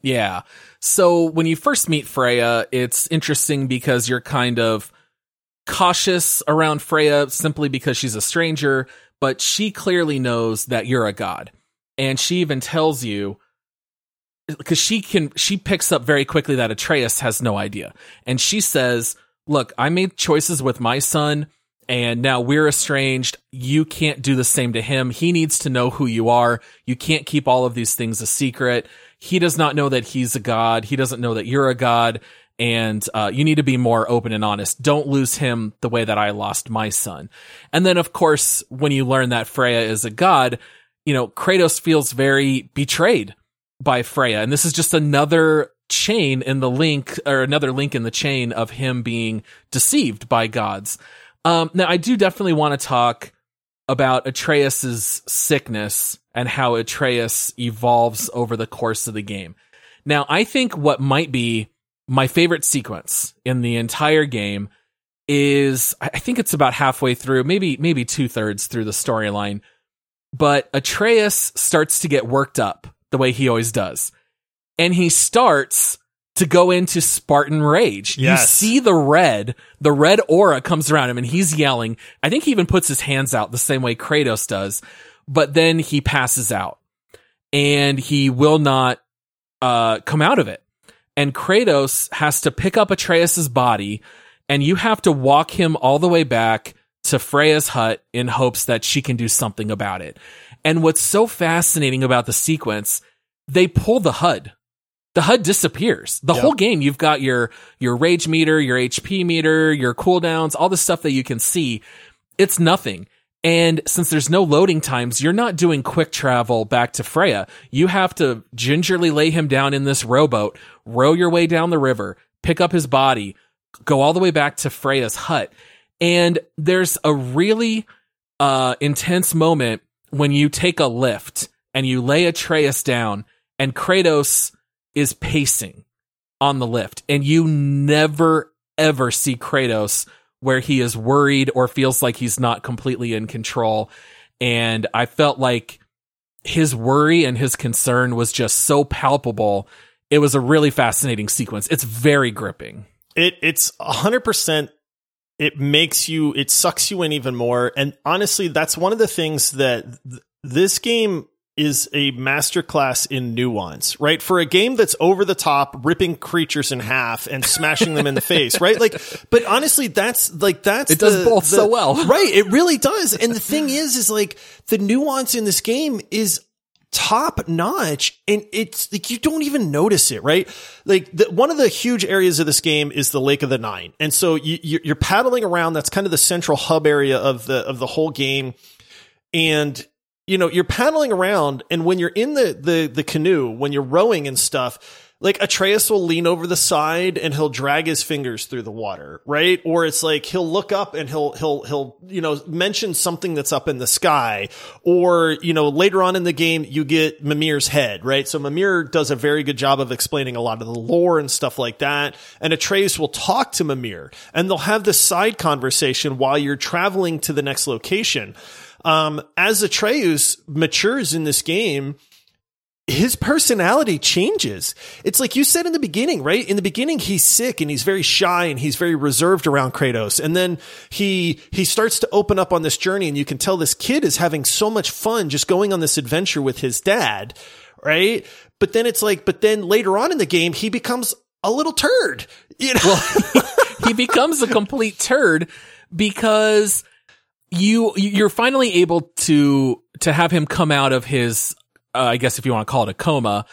yeah. So when you first meet Freya, it's interesting because you're kind of cautious around Freya simply because she's a stranger, but she clearly knows that you're a god. And she even tells you because she can she picks up very quickly that Atreus has no idea. And she says, "Look, I made choices with my son and now we're estranged. You can't do the same to him. He needs to know who you are. You can't keep all of these things a secret he does not know that he's a god. He doesn't know that you're a god. And uh, you need to be more open and honest. Don't lose him the way that I lost my son. And then, of course, when you learn that Freya is a god, you know, Kratos feels very betrayed by Freya. And this is just another chain in the link or another link in the chain of him being deceived by gods. Um, now I do definitely want to talk about Atreus's sickness and how Atreus evolves over the course of the game. Now, I think what might be my favorite sequence in the entire game is I think it's about halfway through, maybe maybe two thirds through the storyline. But Atreus starts to get worked up the way he always does. And he starts to go into Spartan rage. Yes. You see the red, the red aura comes around him and he's yelling. I think he even puts his hands out the same way Kratos does but then he passes out and he will not uh, come out of it. And Kratos has to pick up Atreus's body and you have to walk him all the way back to Freya's hut in hopes that she can do something about it. And what's so fascinating about the sequence, they pull the HUD. the HUD disappears. The yep. whole game, you've got your, your rage meter, your HP meter, your cooldowns, all the stuff that you can see. It's nothing. And since there's no loading times, you're not doing quick travel back to Freya. You have to gingerly lay him down in this rowboat, row your way down the river, pick up his body, go all the way back to Freya's hut. And there's a really uh, intense moment when you take a lift and you lay Atreus down and Kratos is pacing on the lift and you never ever see Kratos where he is worried or feels like he's not completely in control. And I felt like his worry and his concern was just so palpable. It was a really fascinating sequence. It's very gripping. It it's a hundred percent. It makes you. It sucks you in even more. And honestly, that's one of the things that th- this game is a masterclass in nuance, right? For a game that's over the top, ripping creatures in half and smashing them in the face, right? Like, but honestly, that's like, that's it does the, both the, so well. right. It really does. And the thing is, is like the nuance in this game is top notch and it's like you don't even notice it right like the, one of the huge areas of this game is the lake of the nine and so you, you're paddling around that's kind of the central hub area of the of the whole game and you know, you're paddling around and when you're in the, the, the canoe, when you're rowing and stuff, like Atreus will lean over the side and he'll drag his fingers through the water, right? Or it's like he'll look up and he'll, he'll, he'll, you know, mention something that's up in the sky. Or, you know, later on in the game, you get Mimir's head, right? So Mimir does a very good job of explaining a lot of the lore and stuff like that. And Atreus will talk to Mimir and they'll have this side conversation while you're traveling to the next location. Um, as Atreus matures in this game, his personality changes. It's like you said in the beginning, right? In the beginning, he's sick and he's very shy and he's very reserved around Kratos. And then he, he starts to open up on this journey and you can tell this kid is having so much fun just going on this adventure with his dad, right? But then it's like, but then later on in the game, he becomes a little turd, you know? Well, he becomes a complete turd because you you're finally able to to have him come out of his uh, I guess if you want to call it a coma,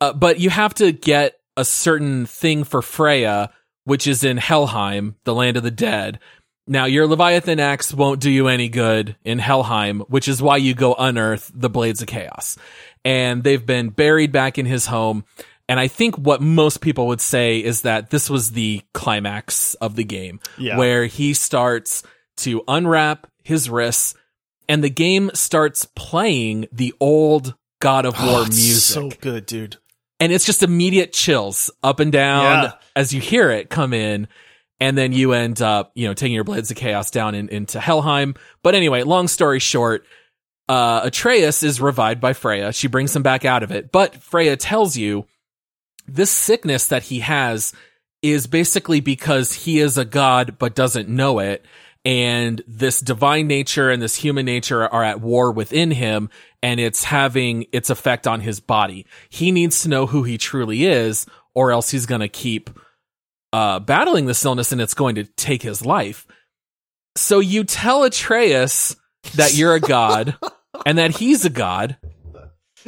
uh, but you have to get a certain thing for Freya, which is in Helheim, the land of the dead. Now your Leviathan axe won't do you any good in Helheim, which is why you go unearth the Blades of Chaos. And they've been buried back in his home. And I think what most people would say is that this was the climax of the game, yeah. where he starts to unwrap his wrists, and the game starts playing the old God of War oh, music. So good, dude. And it's just immediate chills up and down yeah. as you hear it come in. And then you end up, you know, taking your blades of chaos down in, into Helheim. But anyway, long story short, uh, Atreus is revived by Freya. She brings him back out of it. But Freya tells you this sickness that he has is basically because he is a god but doesn't know it and this divine nature and this human nature are at war within him and it's having its effect on his body. He needs to know who he truly is or else he's going to keep uh, battling this illness and it's going to take his life. So you tell Atreus that you're a god and that he's a god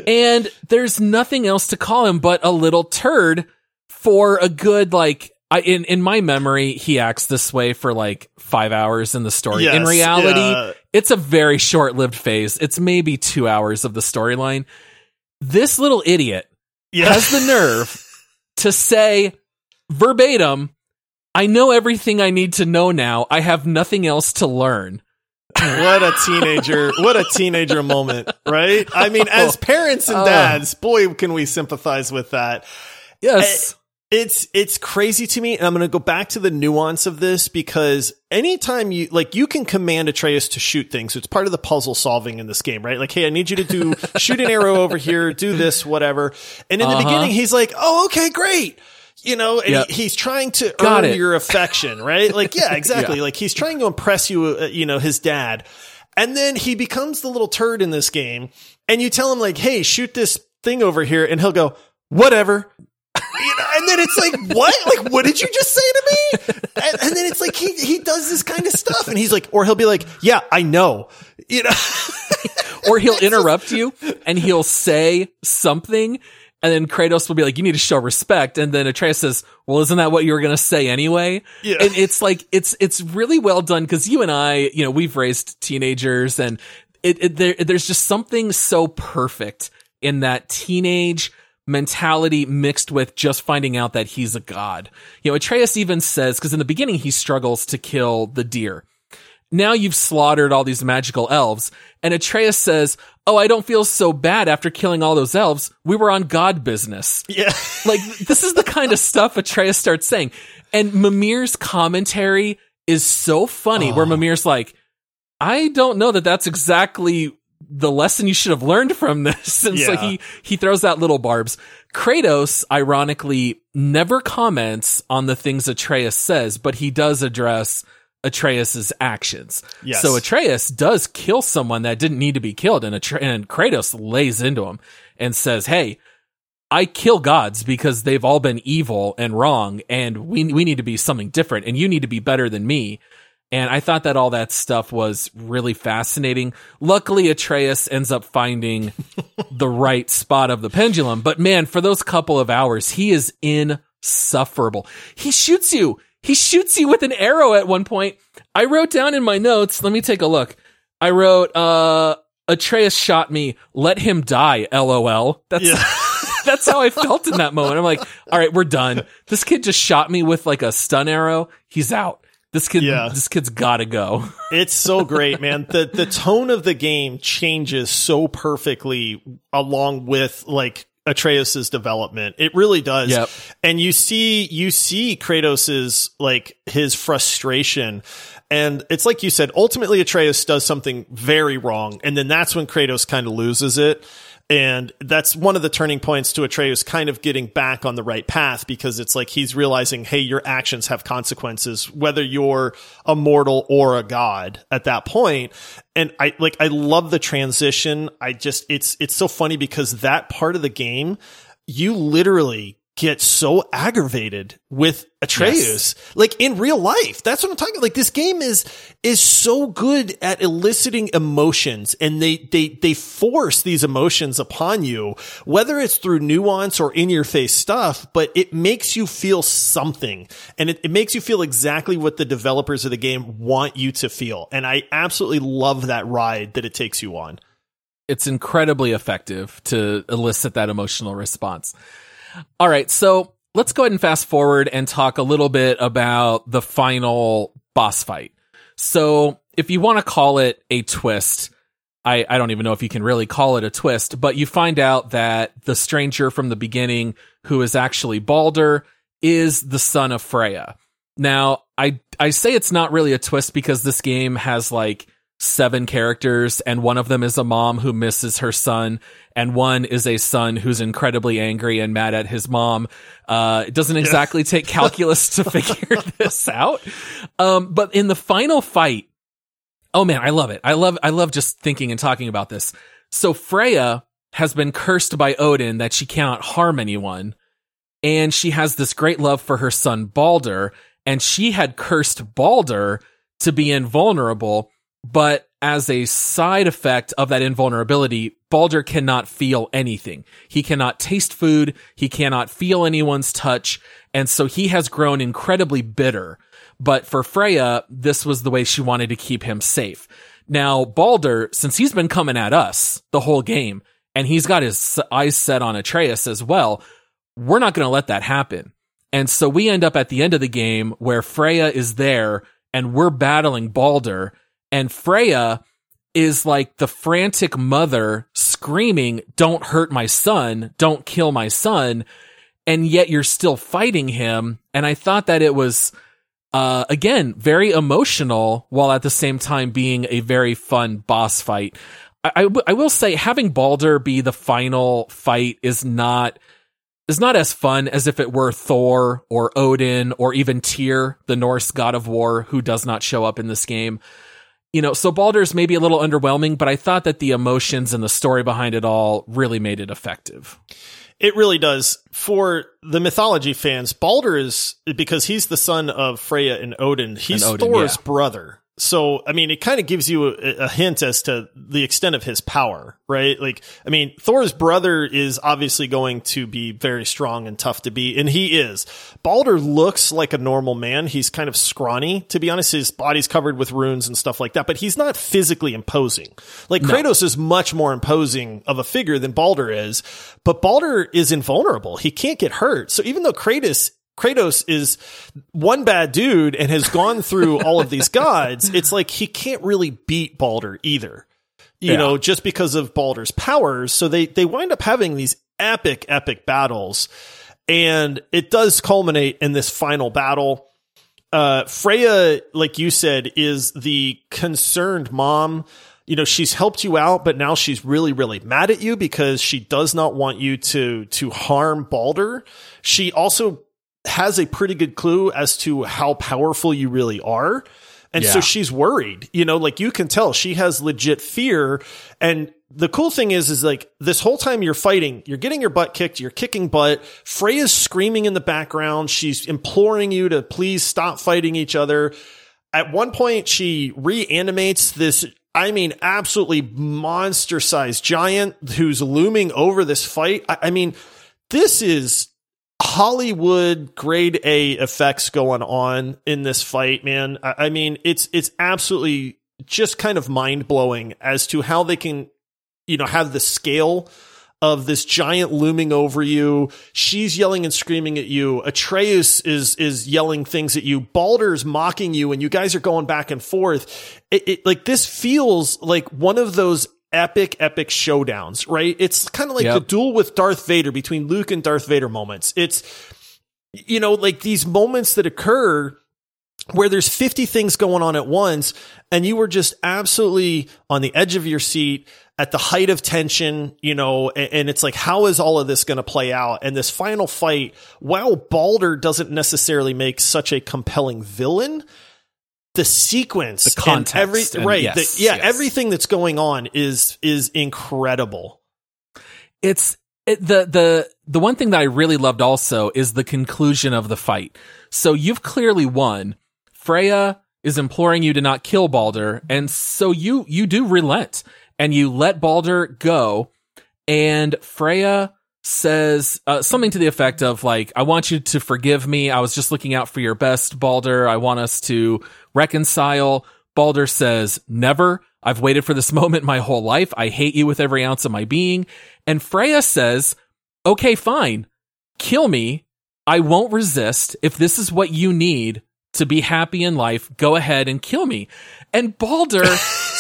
and there's nothing else to call him but a little turd for a good like I in in my memory, he acts this way for like five hours in the story. Yes, in reality, yeah. it's a very short lived phase. It's maybe two hours of the storyline. This little idiot yeah. has the nerve to say verbatim, I know everything I need to know now. I have nothing else to learn. what a teenager what a teenager moment right i mean as oh. parents and oh. dads boy can we sympathize with that yes eh, it's it's crazy to me, and I'm going to go back to the nuance of this because anytime you like, you can command Atreus to shoot things. It's part of the puzzle solving in this game, right? Like, hey, I need you to do shoot an arrow over here, do this, whatever. And in uh-huh. the beginning, he's like, "Oh, okay, great." You know, and yep. he, he's trying to Got earn it. your affection, right? Like, yeah, exactly. yeah. Like he's trying to impress you, uh, you know, his dad. And then he becomes the little turd in this game, and you tell him like, "Hey, shoot this thing over here," and he'll go, "Whatever." You know, and then it's like, what? Like, what did you just say to me? And, and, then it's like he he does this kind of stuff, and he's like, or he'll be like, yeah, I know, you know, or he'll interrupt you and he'll say something, And then Kratos will be like, you need to show respect. And then Atreus says, well, isn't that what you were going to say anyway? Yeah. And it's like, it's, it's really well done because you and I, you know, we've raised teenagers and it, it there, there's just something so perfect in that teenage mentality mixed with just finding out that he's a god. You know, Atreus even says, because in the beginning he struggles to kill the deer. Now you've slaughtered all these magical elves. And Atreus says, Oh, I don't feel so bad after killing all those elves. We were on God business. Yeah. like, this is the kind of stuff Atreus starts saying. And Mimir's commentary is so funny, oh. where ah. Mimir's like, I don't know that that's exactly the lesson you should have learned from this. And yeah. so he, he throws out little barbs. Kratos, ironically, never comments on the things Atreus says, but he does address Atreus's actions. Yes. So Atreus does kill someone that didn't need to be killed, and, Atre- and Kratos lays into him and says, "Hey, I kill gods because they've all been evil and wrong, and we we need to be something different, and you need to be better than me." And I thought that all that stuff was really fascinating. Luckily, Atreus ends up finding the right spot of the pendulum. But man, for those couple of hours, he is insufferable. He shoots you. He shoots you with an arrow at one point. I wrote down in my notes, let me take a look. I wrote, uh, Atreus shot me. Let him die. LOL. That's, yeah. that's how I felt in that moment. I'm like, all right, we're done. This kid just shot me with like a stun arrow. He's out. This kid, yeah. this kid's gotta go. it's so great, man. The the tone of the game changes so perfectly along with like Atreus's development. It really does. Yep. And you see you see Kratos's like his frustration. And it's like you said, ultimately Atreus does something very wrong. And then that's when Kratos kind of loses it. And that's one of the turning points to Atreus kind of getting back on the right path because it's like he's realizing, hey, your actions have consequences, whether you're a mortal or a god at that point. And I like, I love the transition. I just, it's, it's so funny because that part of the game, you literally get so aggravated with Atreus. Yes. Like in real life. That's what I'm talking about. Like this game is is so good at eliciting emotions and they they they force these emotions upon you, whether it's through nuance or in your face stuff, but it makes you feel something. And it, it makes you feel exactly what the developers of the game want you to feel. And I absolutely love that ride that it takes you on. It's incredibly effective to elicit that emotional response. All right. So let's go ahead and fast forward and talk a little bit about the final boss fight. So if you want to call it a twist, I, I don't even know if you can really call it a twist, but you find out that the stranger from the beginning, who is actually Balder, is the son of Freya. Now, I, I say it's not really a twist because this game has like seven characters and one of them is a mom who misses her son and one is a son who's incredibly angry and mad at his mom. Uh, it doesn't exactly take calculus to figure this out. Um, but in the final fight, oh man, I love it. I love, I love just thinking and talking about this. So Freya has been cursed by Odin that she cannot harm anyone. And she has this great love for her son Balder. And she had cursed Balder to be invulnerable but as a side effect of that invulnerability, Balder cannot feel anything. He cannot taste food. He cannot feel anyone's touch. And so he has grown incredibly bitter. But for Freya, this was the way she wanted to keep him safe. Now, Balder, since he's been coming at us the whole game, and he's got his eyes set on Atreus as well, we're not going to let that happen. And so we end up at the end of the game where Freya is there and we're battling Balder and Freya is like the frantic mother screaming, don't hurt my son, don't kill my son. And yet you're still fighting him. And I thought that it was, uh, again, very emotional while at the same time being a very fun boss fight. I, will say having Balder be the final fight is not, is not as fun as if it were Thor or Odin or even Tyr, the Norse god of war, who does not show up in this game you know, so Baldur's maybe a little underwhelming, but I thought that the emotions and the story behind it all really made it effective. It really does. For the mythology fans, Balder is because he's the son of Freya and Odin. He's and Odin, Thor's yeah. brother. So, I mean, it kind of gives you a, a, hint as to the extent of his power, right? Like, I mean, Thor's brother is obviously going to be very strong and tough to beat, and he is. Balder looks like a normal man. He's kind of scrawny, to be honest. His body's covered with runes and stuff like that, but he's not physically imposing. Like, no. Kratos is much more imposing of a figure than Balder is, but Balder is invulnerable. He can't get hurt. So even though Kratos Kratos is one bad dude and has gone through all of these gods, it's like he can't really beat Balder either. You yeah. know, just because of Balder's powers. So they they wind up having these epic, epic battles. And it does culminate in this final battle. Uh, Freya, like you said, is the concerned mom you know she's helped you out but now she's really really mad at you because she does not want you to to harm Balder she also has a pretty good clue as to how powerful you really are. And yeah. so she's worried, you know, like you can tell she has legit fear. And the cool thing is, is like this whole time you're fighting, you're getting your butt kicked, you're kicking butt. Freya's screaming in the background. She's imploring you to please stop fighting each other. At one point, she reanimates this I mean, absolutely monster sized giant who's looming over this fight. I, I, mean, this is Hollywood grade A effects going on in this fight, man. I mean, it's it's absolutely just kind of mind blowing as to how they can, you know, have the scale of this giant looming over you. She's yelling and screaming at you. Atreus is is yelling things at you. Balder's mocking you, and you guys are going back and forth. It, it, like this feels like one of those epic, epic showdowns, right? It's kind of like yep. the duel with Darth Vader between Luke and Darth Vader moments. It's, you know, like these moments that occur where there's 50 things going on at once and you were just absolutely on the edge of your seat at the height of tension, you know, and, and it's like, how is all of this going to play out? And this final fight, while Balder doesn't necessarily make such a compelling villain, the sequence, the context, and every and right, yes, the, yeah, yes. everything that's going on is is incredible. It's it, the the the one thing that I really loved also is the conclusion of the fight. So you've clearly won. Freya is imploring you to not kill Balder, and so you you do relent and you let Balder go, and Freya says uh, something to the effect of like i want you to forgive me. I was just looking out for your best balder. I want us to reconcile. Balder says never. I've waited for this moment my whole life. I hate you with every ounce of my being. And freya says okay fine. Kill me. I won't resist. If this is what you need to be happy in life go ahead and kill me. And balder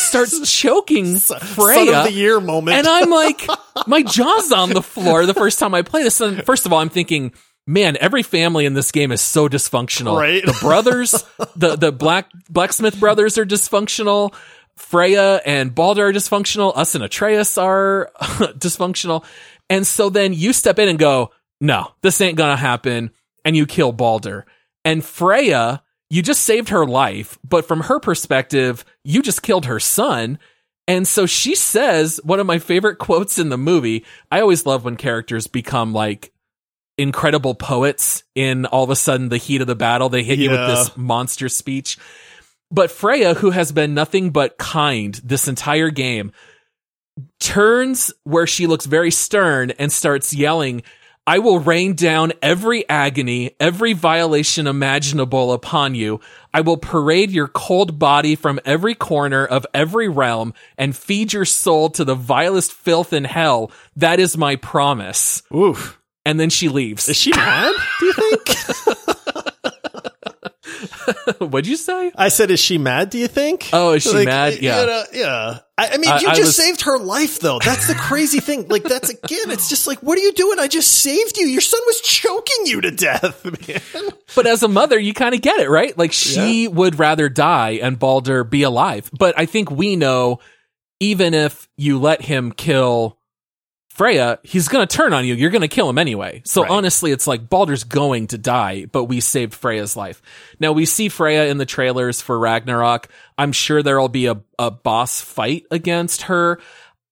starts choking Freya. Son of the year moment. And I'm like, my jaw's on the floor the first time I play this. And first of all, I'm thinking, man, every family in this game is so dysfunctional. Right. The brothers, the, the black, blacksmith brothers are dysfunctional. Freya and Balder are dysfunctional. Us and Atreus are dysfunctional. And so then you step in and go, no, this ain't gonna happen. And you kill Balder. And Freya you just saved her life, but from her perspective, you just killed her son. And so she says one of my favorite quotes in the movie. I always love when characters become like incredible poets in all of a sudden the heat of the battle. They hit yeah. you with this monster speech. But Freya, who has been nothing but kind this entire game, turns where she looks very stern and starts yelling, I will rain down every agony, every violation imaginable upon you. I will parade your cold body from every corner of every realm and feed your soul to the vilest filth in hell. That is my promise. Oof. And then she leaves. Is she mad? Do you think? What'd you say? I said, is she mad? Do you think? Oh, is she like, mad? Yeah, you know, yeah. I, I, mean, you I, just was... saved her life, though. That's the crazy thing. Like, that's again, it's just like, what are you doing? I just saved you. Your son was choking you to death, man. But as a mother, you kind of get it, right? Like, she yeah. would rather die and Balder be alive. But I think we know, even if you let him kill Freya, he's going to turn on you. You're going to kill him anyway. So right. honestly, it's like Balder's going to die, but we saved Freya's life. Now we see Freya in the trailers for Ragnarok. I'm sure there'll be a, a boss fight against her.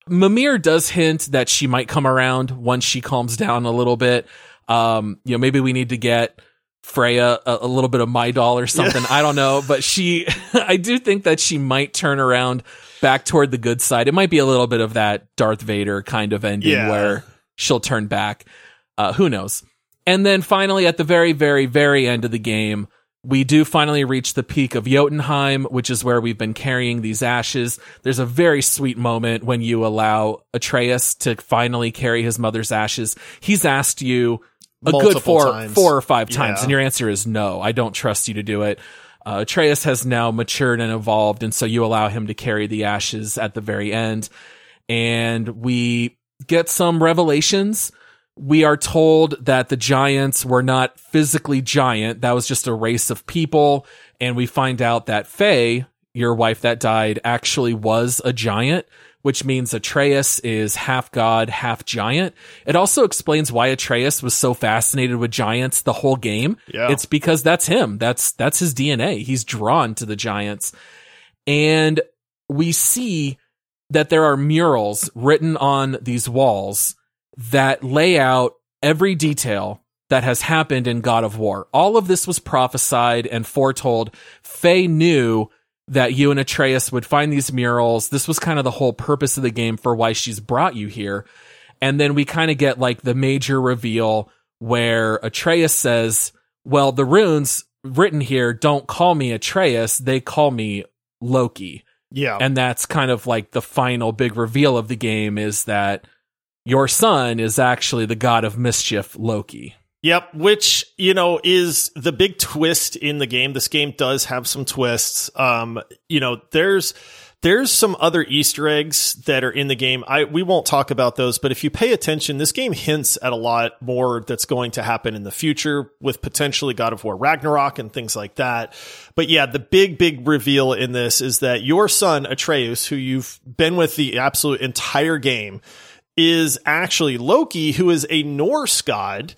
Mimir does hint that she might come around once she calms down a little bit. Um, you know, maybe we need to get Freya a, a, little bit of Midol or something. Yeah. I don't know, but she, I do think that she might turn around back toward the good side. It might be a little bit of that Darth Vader kind of ending yeah. where she'll turn back. Uh, who knows? And then finally, at the very, very, very end of the game, we do finally reach the peak of Jotunheim, which is where we've been carrying these ashes. There's a very sweet moment when you allow Atreus to finally carry his mother's ashes. He's asked you a Multiple good four, times. four or five times, yeah. and your answer is no. I don't trust you to do it. Uh, Atreus has now matured and evolved, and so you allow him to carry the ashes at the very end. And we get some revelations we are told that the giants were not physically giant. That was just a race of people. And we find out that Faye, your wife that died, actually was a giant, which means Atreus is half god, half giant. It also explains why Atreus was so fascinated with giants the whole game. Yeah. It's because that's him. That's, that's his DNA. He's drawn to the giants. And we see that there are murals written on these walls that lay out every detail that has happened in God of War. All of this was prophesied and foretold. Faye knew that you and Atreus would find these murals. This was kind of the whole purpose of the game for why she's brought you here. And then we kind of get like the major reveal where Atreus says, well, the runes written here don't call me Atreus. They call me Loki. Yeah. And that's kind of like the final big reveal of the game is that your son is actually the god of mischief, Loki. Yep, which, you know, is the big twist in the game. This game does have some twists. Um, you know, there's there's some other Easter eggs that are in the game. I we won't talk about those, but if you pay attention, this game hints at a lot more that's going to happen in the future with potentially God of War Ragnarok and things like that. But yeah, the big big reveal in this is that your son Atreus, who you've been with the absolute entire game, is actually Loki, who is a Norse god.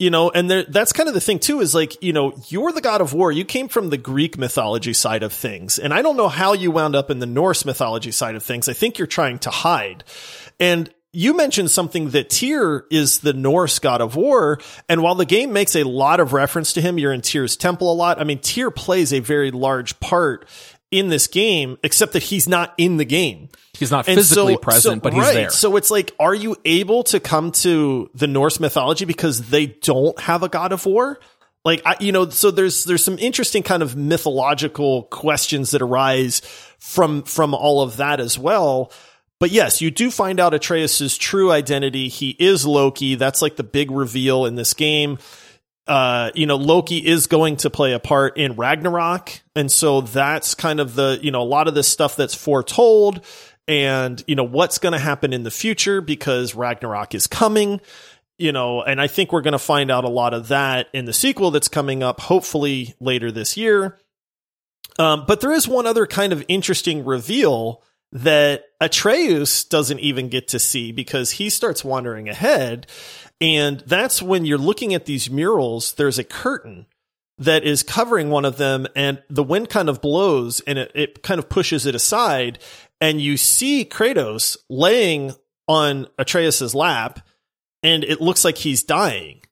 You know, and there, that's kind of the thing too, is like, you know, you're the god of war. You came from the Greek mythology side of things. And I don't know how you wound up in the Norse mythology side of things. I think you're trying to hide. And you mentioned something that Tyr is the Norse god of war. And while the game makes a lot of reference to him, you're in Tyr's temple a lot. I mean, Tyr plays a very large part in this game, except that he's not in the game. He's not physically so, present, so, but he's right. there. So it's like, are you able to come to the Norse mythology because they don't have a god of war? Like, I, you know, so there's, there's some interesting kind of mythological questions that arise from, from all of that as well. But yes, you do find out Atreus's true identity. He is Loki. That's like the big reveal in this game uh, you know, Loki is going to play a part in Ragnarok. And so that's kind of the, you know, a lot of this stuff that's foretold and, you know, what's going to happen in the future because Ragnarok is coming, you know, and I think we're going to find out a lot of that in the sequel that's coming up hopefully later this year. Um, but there is one other kind of interesting reveal that Atreus doesn't even get to see because he starts wandering ahead and that's when you're looking at these murals, there's a curtain that is covering one of them and the wind kind of blows and it, it kind of pushes it aside. And you see Kratos laying on Atreus's lap and it looks like he's dying.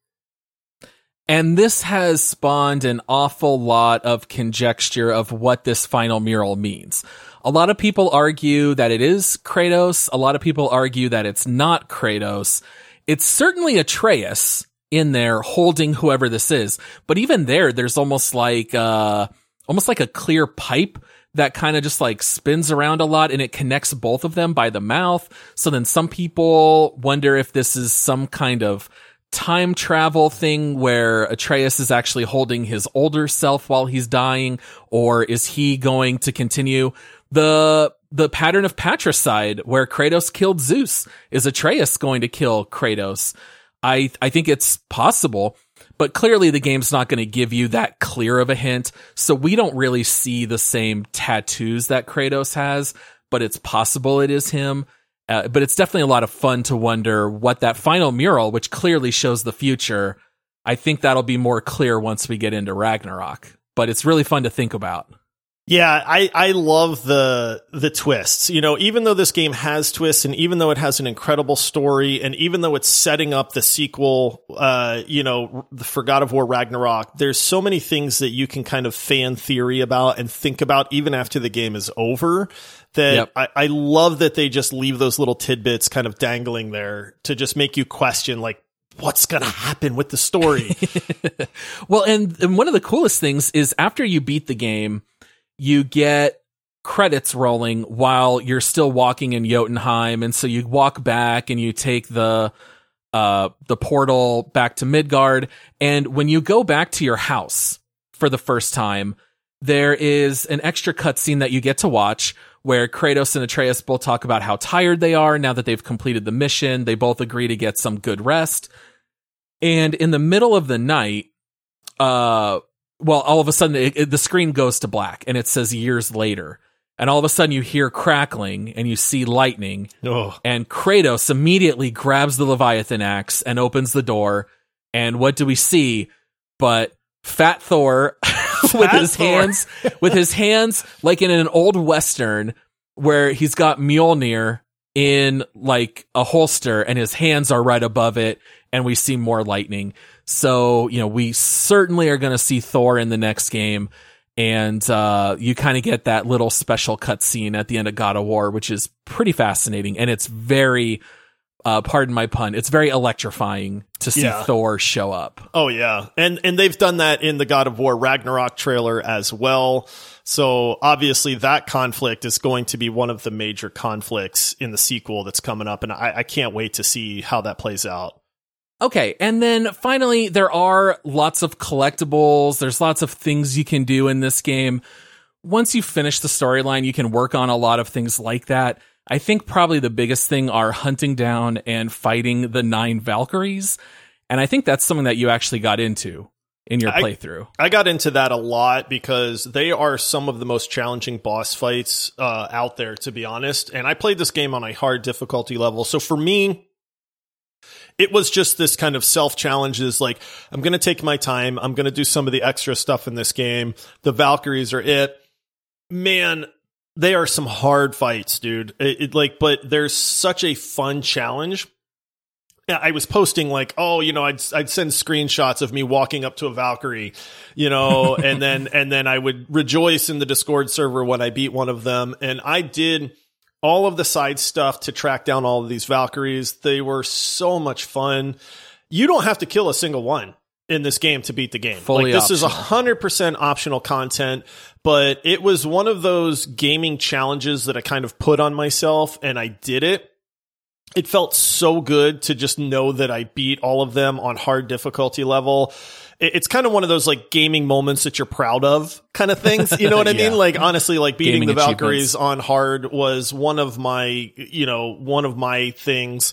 And this has spawned an awful lot of conjecture of what this final mural means. A lot of people argue that it is Kratos. A lot of people argue that it's not Kratos. It's certainly Atreus in there holding whoever this is. But even there, there's almost like, uh, almost like a clear pipe that kind of just like spins around a lot and it connects both of them by the mouth. So then some people wonder if this is some kind of time travel thing where Atreus is actually holding his older self while he's dying, or is he going to continue? The the pattern of patricide where Kratos killed Zeus. Is Atreus going to kill Kratos? I, I think it's possible, but clearly the game's not going to give you that clear of a hint. So we don't really see the same tattoos that Kratos has, but it's possible it is him. Uh, but it's definitely a lot of fun to wonder what that final mural, which clearly shows the future. I think that'll be more clear once we get into Ragnarok, but it's really fun to think about. Yeah, I, I love the the twists. You know, even though this game has twists and even though it has an incredible story and even though it's setting up the sequel, uh, you know, for God of War Ragnarok, there's so many things that you can kind of fan theory about and think about even after the game is over that yep. I, I love that they just leave those little tidbits kind of dangling there to just make you question like what's going to happen with the story. well, and, and one of the coolest things is after you beat the game, you get credits rolling while you're still walking in Jotunheim. And so you walk back and you take the, uh, the portal back to Midgard. And when you go back to your house for the first time, there is an extra cutscene that you get to watch where Kratos and Atreus both talk about how tired they are now that they've completed the mission. They both agree to get some good rest. And in the middle of the night, uh, well, all of a sudden it, it, the screen goes to black and it says years later. And all of a sudden you hear crackling and you see lightning. Oh. And Kratos immediately grabs the Leviathan axe and opens the door. And what do we see? But Fat Thor with his Thor. hands, with his hands like in an old Western where he's got Mjolnir in like a holster and his hands are right above it and we see more lightning. So, you know, we certainly are going to see Thor in the next game. And uh, you kind of get that little special cutscene at the end of God of War, which is pretty fascinating. And it's very, uh, pardon my pun, it's very electrifying to see yeah. Thor show up. Oh, yeah. And, and they've done that in the God of War Ragnarok trailer as well. So obviously that conflict is going to be one of the major conflicts in the sequel that's coming up. And I, I can't wait to see how that plays out. Okay, and then finally, there are lots of collectibles. There's lots of things you can do in this game. Once you finish the storyline, you can work on a lot of things like that. I think probably the biggest thing are hunting down and fighting the nine Valkyries. And I think that's something that you actually got into in your playthrough. I, I got into that a lot because they are some of the most challenging boss fights uh, out there, to be honest. And I played this game on a hard difficulty level. So for me, it was just this kind of self challenges like i'm going to take my time i'm going to do some of the extra stuff in this game the valkyries are it. Man they are some hard fights dude. It, it, like but there's such a fun challenge. I was posting like, oh, you know, I'd I'd send screenshots of me walking up to a Valkyrie, you know, and then and then I would rejoice in the Discord server when I beat one of them. And I did all of the side stuff to track down all of these Valkyries. They were so much fun. You don't have to kill a single one in this game to beat the game. Fully like this optional. is a hundred percent optional content, but it was one of those gaming challenges that I kind of put on myself and I did it. It felt so good to just know that I beat all of them on hard difficulty level it's kind of one of those like gaming moments that you're proud of kind of things. You know what I yeah. mean? Like honestly, like beating gaming the Valkyries on hard was one of my, you know, one of my things.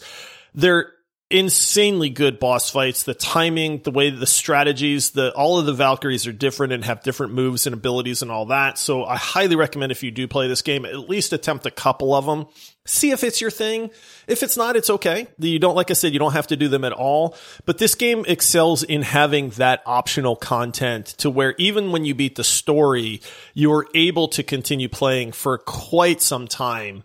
They're insanely good boss fights. The timing, the way the strategies, the all of the Valkyries are different and have different moves and abilities and all that. So I highly recommend if you do play this game, at least attempt a couple of them. See if it's your thing. If it's not, it's okay. You don't, like I said, you don't have to do them at all. But this game excels in having that optional content to where even when you beat the story, you're able to continue playing for quite some time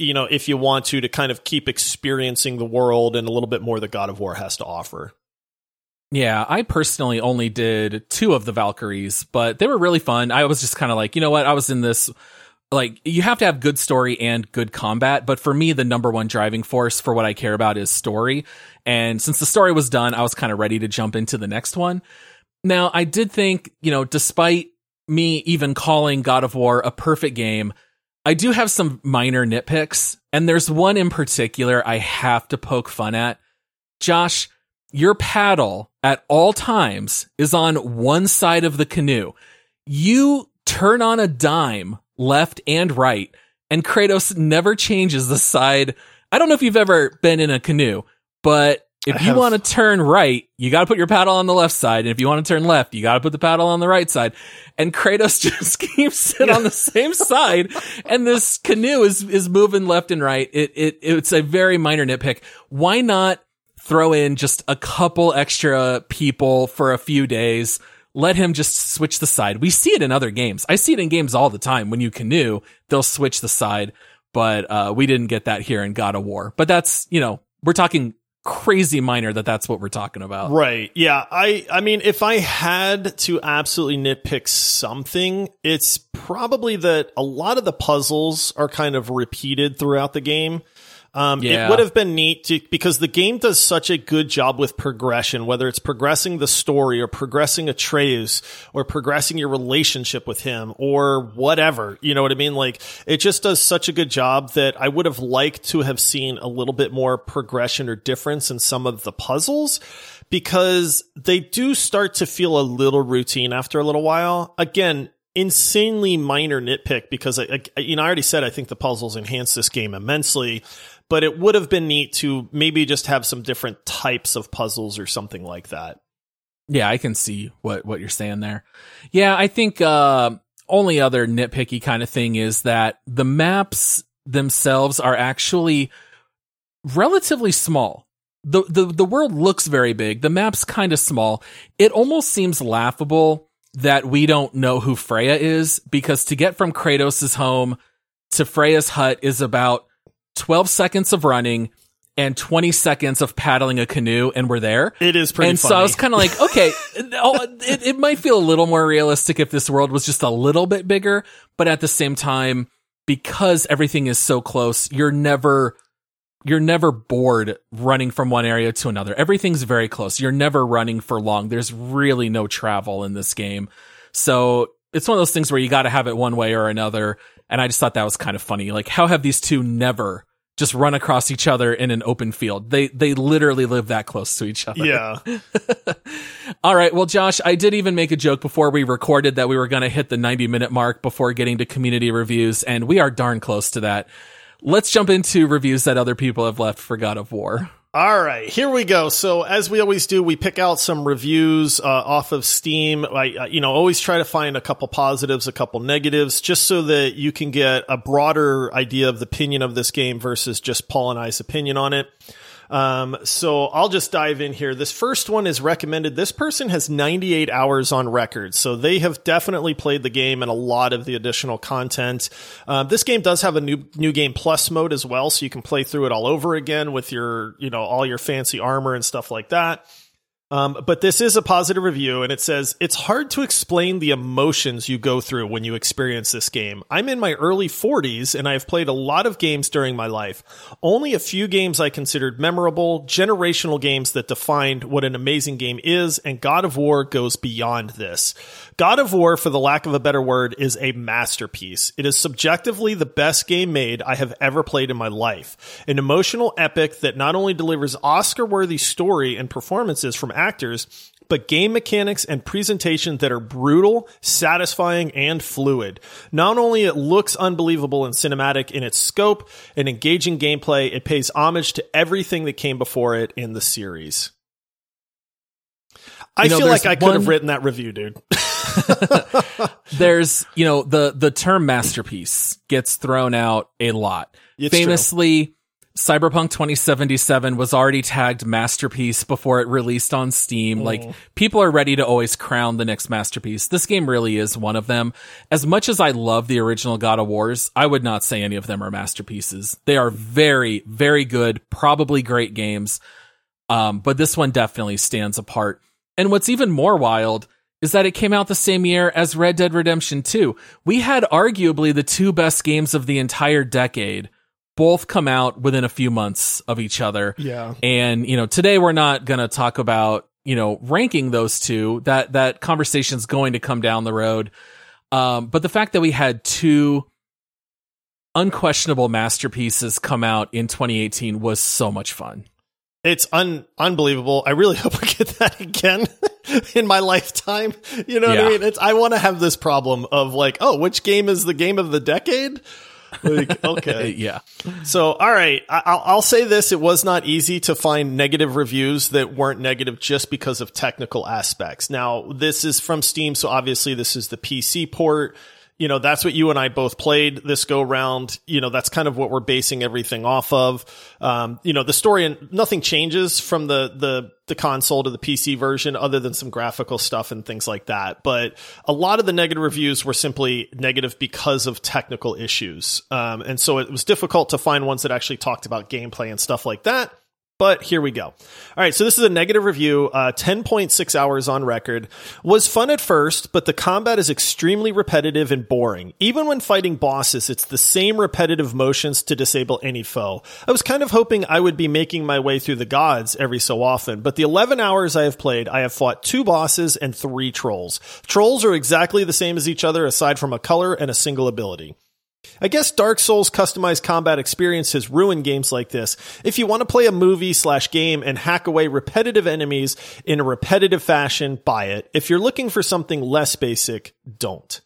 you know, if you want to, to kind of keep experiencing the world and a little bit more that God of War has to offer. Yeah, I personally only did two of the Valkyries, but they were really fun. I was just kind of like, you know what? I was in this, like, you have to have good story and good combat. But for me, the number one driving force for what I care about is story. And since the story was done, I was kind of ready to jump into the next one. Now, I did think, you know, despite me even calling God of War a perfect game, I do have some minor nitpicks, and there's one in particular I have to poke fun at. Josh, your paddle at all times is on one side of the canoe. You turn on a dime left and right, and Kratos never changes the side. I don't know if you've ever been in a canoe, but if you want to turn right, you got to put your paddle on the left side. And if you want to turn left, you got to put the paddle on the right side. And Kratos just keeps it on the same side. And this canoe is, is moving left and right. It, it, it's a very minor nitpick. Why not throw in just a couple extra people for a few days? let him just switch the side. We see it in other games. I see it in games all the time. When you canoe, they'll switch the side, but uh, we didn't get that here in God of War. But that's you know we're talking crazy minor that that's what we're talking about. Right. Yeah. I I mean if I had to absolutely nitpick something, it's probably that a lot of the puzzles are kind of repeated throughout the game. Um, yeah. It would have been neat to, because the game does such a good job with progression, whether it's progressing the story or progressing Atreus or progressing your relationship with him or whatever. You know what I mean? Like it just does such a good job that I would have liked to have seen a little bit more progression or difference in some of the puzzles because they do start to feel a little routine after a little while. Again, insanely minor nitpick because I, I, you know I already said I think the puzzles enhance this game immensely, but it would have been neat to maybe just have some different types of puzzles or something like that. Yeah, I can see what what you're saying there. Yeah, I think uh, only other nitpicky kind of thing is that the maps themselves are actually relatively small. The the the world looks very big. The map's kind of small. It almost seems laughable that we don't know who Freya is because to get from Kratos' home to Freya's hut is about 12 seconds of running and 20 seconds of paddling a canoe and we're there. It is pretty And funny. so I was kind of like, okay, oh, it, it might feel a little more realistic if this world was just a little bit bigger, but at the same time, because everything is so close, you're never, you're never bored running from one area to another. Everything's very close. You're never running for long. There's really no travel in this game. So it's one of those things where you got to have it one way or another. And I just thought that was kind of funny. Like, how have these two never just run across each other in an open field? They they literally live that close to each other. Yeah. All right. Well, Josh, I did even make a joke before we recorded that we were going to hit the 90 minute mark before getting to community reviews, and we are darn close to that. Let's jump into reviews that other people have left for God of War. All right, here we go. So as we always do, we pick out some reviews uh, off of Steam. I, you know, always try to find a couple positives, a couple negatives, just so that you can get a broader idea of the opinion of this game versus just Paul and I's opinion on it. Um, so I'll just dive in here. This first one is recommended. This person has 98 hours on record, so they have definitely played the game and a lot of the additional content. Uh, this game does have a new new game plus mode as well, so you can play through it all over again with your you know all your fancy armor and stuff like that. Um, but this is a positive review, and it says it's hard to explain the emotions you go through when you experience this game. I'm in my early 40s, and I've played a lot of games during my life. Only a few games I considered memorable, generational games that defined what an amazing game is, and God of War goes beyond this. God of War, for the lack of a better word, is a masterpiece. It is subjectively the best game made I have ever played in my life. An emotional epic that not only delivers Oscar worthy story and performances from actors, but game mechanics and presentation that are brutal, satisfying, and fluid. Not only it looks unbelievable and cinematic in its scope and engaging gameplay, it pays homage to everything that came before it in the series. I you know, feel like I could one... have written that review, dude. there's, you know, the the term masterpiece gets thrown out a lot. It's Famously, true. Cyberpunk 2077 was already tagged masterpiece before it released on Steam. Mm. Like people are ready to always crown the next masterpiece. This game really is one of them. As much as I love the original God of Wars, I would not say any of them are masterpieces. They are very, very good, probably great games. Um, but this one definitely stands apart. And what's even more wild is that it came out the same year as Red Dead Redemption 2. We had arguably the two best games of the entire decade both come out within a few months of each other. Yeah. And, you know, today we're not going to talk about, you know, ranking those two. That that conversation's going to come down the road. Um, but the fact that we had two unquestionable masterpieces come out in 2018 was so much fun. It's un unbelievable. I really hope I get that again in my lifetime. You know what. I mean? It's I want to have this problem of like, oh, which game is the game of the decade? Like, okay, yeah. So, all right, I'll, I'll say this: it was not easy to find negative reviews that weren't negative just because of technical aspects. Now, this is from Steam, so obviously this is the PC port You know, that's what you and I both played this go round. You know, that's kind of what we're basing everything off of. Um, you know, the story and nothing changes from the, the, the console to the PC version other than some graphical stuff and things like that. But a lot of the negative reviews were simply negative because of technical issues. Um, and so it was difficult to find ones that actually talked about gameplay and stuff like that. But here we go. All right, so this is a negative review, uh, 10.6 hours on record. Was fun at first, but the combat is extremely repetitive and boring. Even when fighting bosses, it's the same repetitive motions to disable any foe. I was kind of hoping I would be making my way through the gods every so often, but the 11 hours I have played, I have fought two bosses and three trolls. Trolls are exactly the same as each other aside from a color and a single ability. I guess Dark Souls customized combat experience has ruined games like this. If you want to play a movie slash game and hack away repetitive enemies in a repetitive fashion, buy it. If you're looking for something less basic, don't.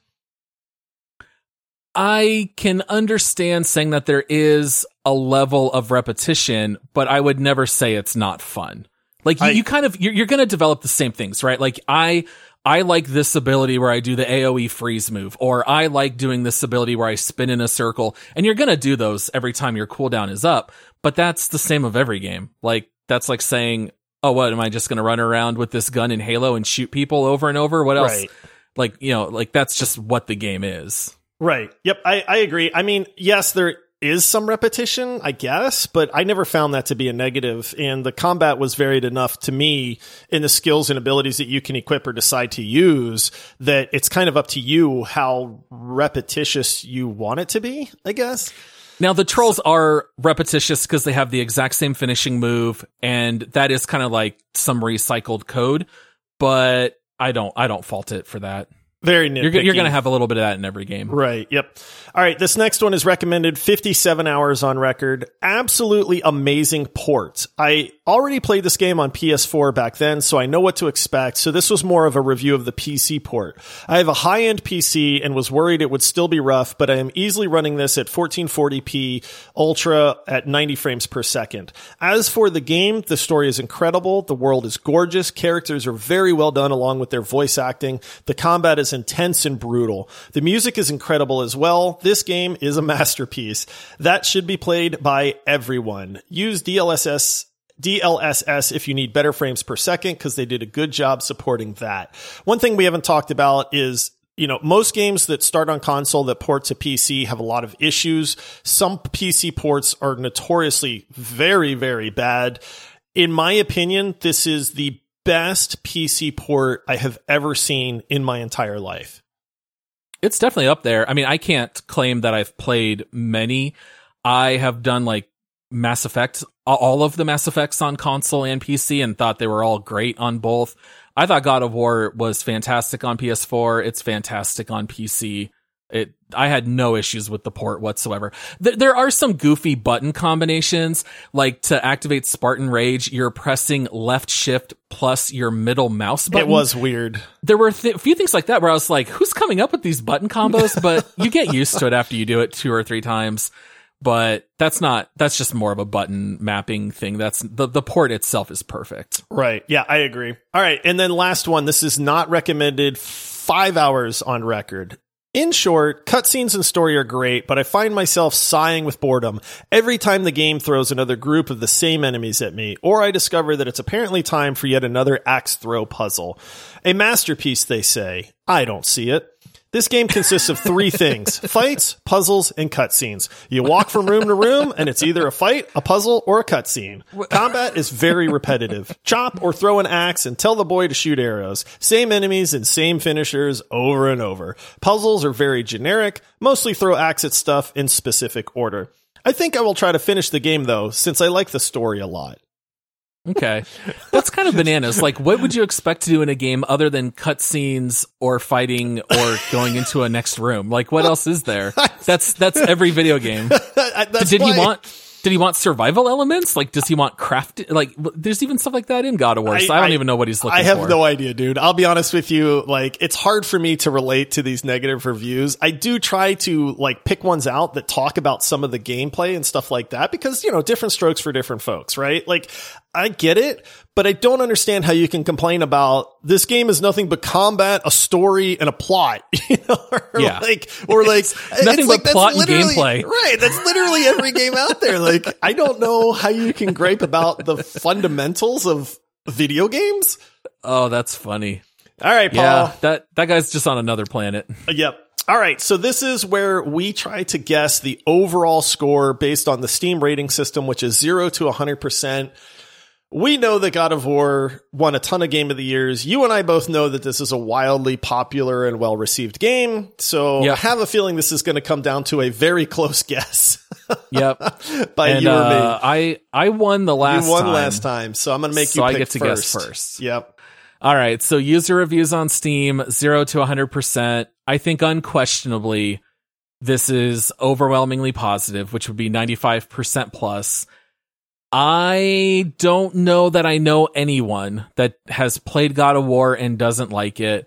I can understand saying that there is a level of repetition, but I would never say it's not fun. Like you, I, you kind of you're, you're going to develop the same things, right? Like I I like this ability where I do the AoE freeze move, or I like doing this ability where I spin in a circle. And you're going to do those every time your cooldown is up, but that's the same of every game. Like, that's like saying, oh, what, am I just going to run around with this gun in Halo and shoot people over and over? What else? Right. Like, you know, like that's just what the game is. Right. Yep. I, I agree. I mean, yes, there is some repetition, I guess, but I never found that to be a negative. And the combat was varied enough to me in the skills and abilities that you can equip or decide to use that it's kind of up to you how repetitious you want it to be, I guess. Now the trolls are repetitious because they have the exact same finishing move, and that is kind of like some recycled code. But I don't, I don't fault it for that. Very nitpicky. You're, you're going to have a little bit of that in every game. Right. Yep. All right. This next one is recommended 57 hours on record. Absolutely amazing port. I already played this game on PS4 back then, so I know what to expect. So this was more of a review of the PC port. I have a high end PC and was worried it would still be rough, but I am easily running this at 1440p ultra at 90 frames per second. As for the game, the story is incredible. The world is gorgeous. Characters are very well done along with their voice acting. The combat is intense and brutal. The music is incredible as well. This game is a masterpiece that should be played by everyone. Use DLSS DLSS if you need better frames per second because they did a good job supporting that. One thing we haven't talked about is you know, most games that start on console that port to PC have a lot of issues. Some PC ports are notoriously very, very bad. In my opinion, this is the best PC port I have ever seen in my entire life. It's definitely up there. I mean, I can't claim that I've played many. I have done like Mass Effect, all of the Mass Effects on console and PC and thought they were all great on both. I thought God of War was fantastic on PS4. It's fantastic on PC. It, I had no issues with the port whatsoever. Th- there are some goofy button combinations, like to activate Spartan Rage, you're pressing left shift plus your middle mouse button. It was weird. There were th- a few things like that where I was like, who's coming up with these button combos? But you get used to it after you do it two or three times. But that's not, that's just more of a button mapping thing. That's the, the port itself is perfect. Right. Yeah, I agree. All right. And then last one. This is not recommended five hours on record. In short, cutscenes and story are great, but I find myself sighing with boredom every time the game throws another group of the same enemies at me, or I discover that it's apparently time for yet another axe throw puzzle. A masterpiece, they say. I don't see it. This game consists of three things fights, puzzles, and cutscenes. You walk from room to room, and it's either a fight, a puzzle, or a cutscene. Combat is very repetitive. Chop or throw an axe and tell the boy to shoot arrows. Same enemies and same finishers over and over. Puzzles are very generic, mostly throw axe at stuff in specific order. I think I will try to finish the game though, since I like the story a lot. Okay. That's kind of bananas. Like, what would you expect to do in a game other than cutscenes or fighting or going into a next room? Like, what else is there? That's, that's every video game. Did why. he want, did he want survival elements? Like, does he want craft? Like, there's even stuff like that in God of War. So I, I don't I, even know what he's looking for. I have for. no idea, dude. I'll be honest with you. Like, it's hard for me to relate to these negative reviews. I do try to like pick ones out that talk about some of the gameplay and stuff like that because, you know, different strokes for different folks, right? Like, I get it, but I don't understand how you can complain about this game is nothing but combat, a story, and a plot. You know, or Yeah. like or like nothing it's but like, that's plot and literally- gameplay. Right, that's literally every game out there. Like I don't know how you can gripe about the fundamentals of video games. Oh, that's funny. All right, Paul. Yeah, that that guy's just on another planet. Uh, yep. All right. So this is where we try to guess the overall score based on the Steam rating system, which is zero to 100%. We know that God of War won a ton of Game of the Years. You and I both know that this is a wildly popular and well received game. So Yep. I have a feeling this is going to come down to a very close guess Yep. by and you or me. uh, I I won the last you won time. last time, so I'm going to make So you I get to guess first. Yep. All right. So user reviews on Steam, zero to 100%. I think unquestionably this is overwhelmingly positive, which would be 95% plus. I don't know that I know anyone that has played God of War and doesn't like it.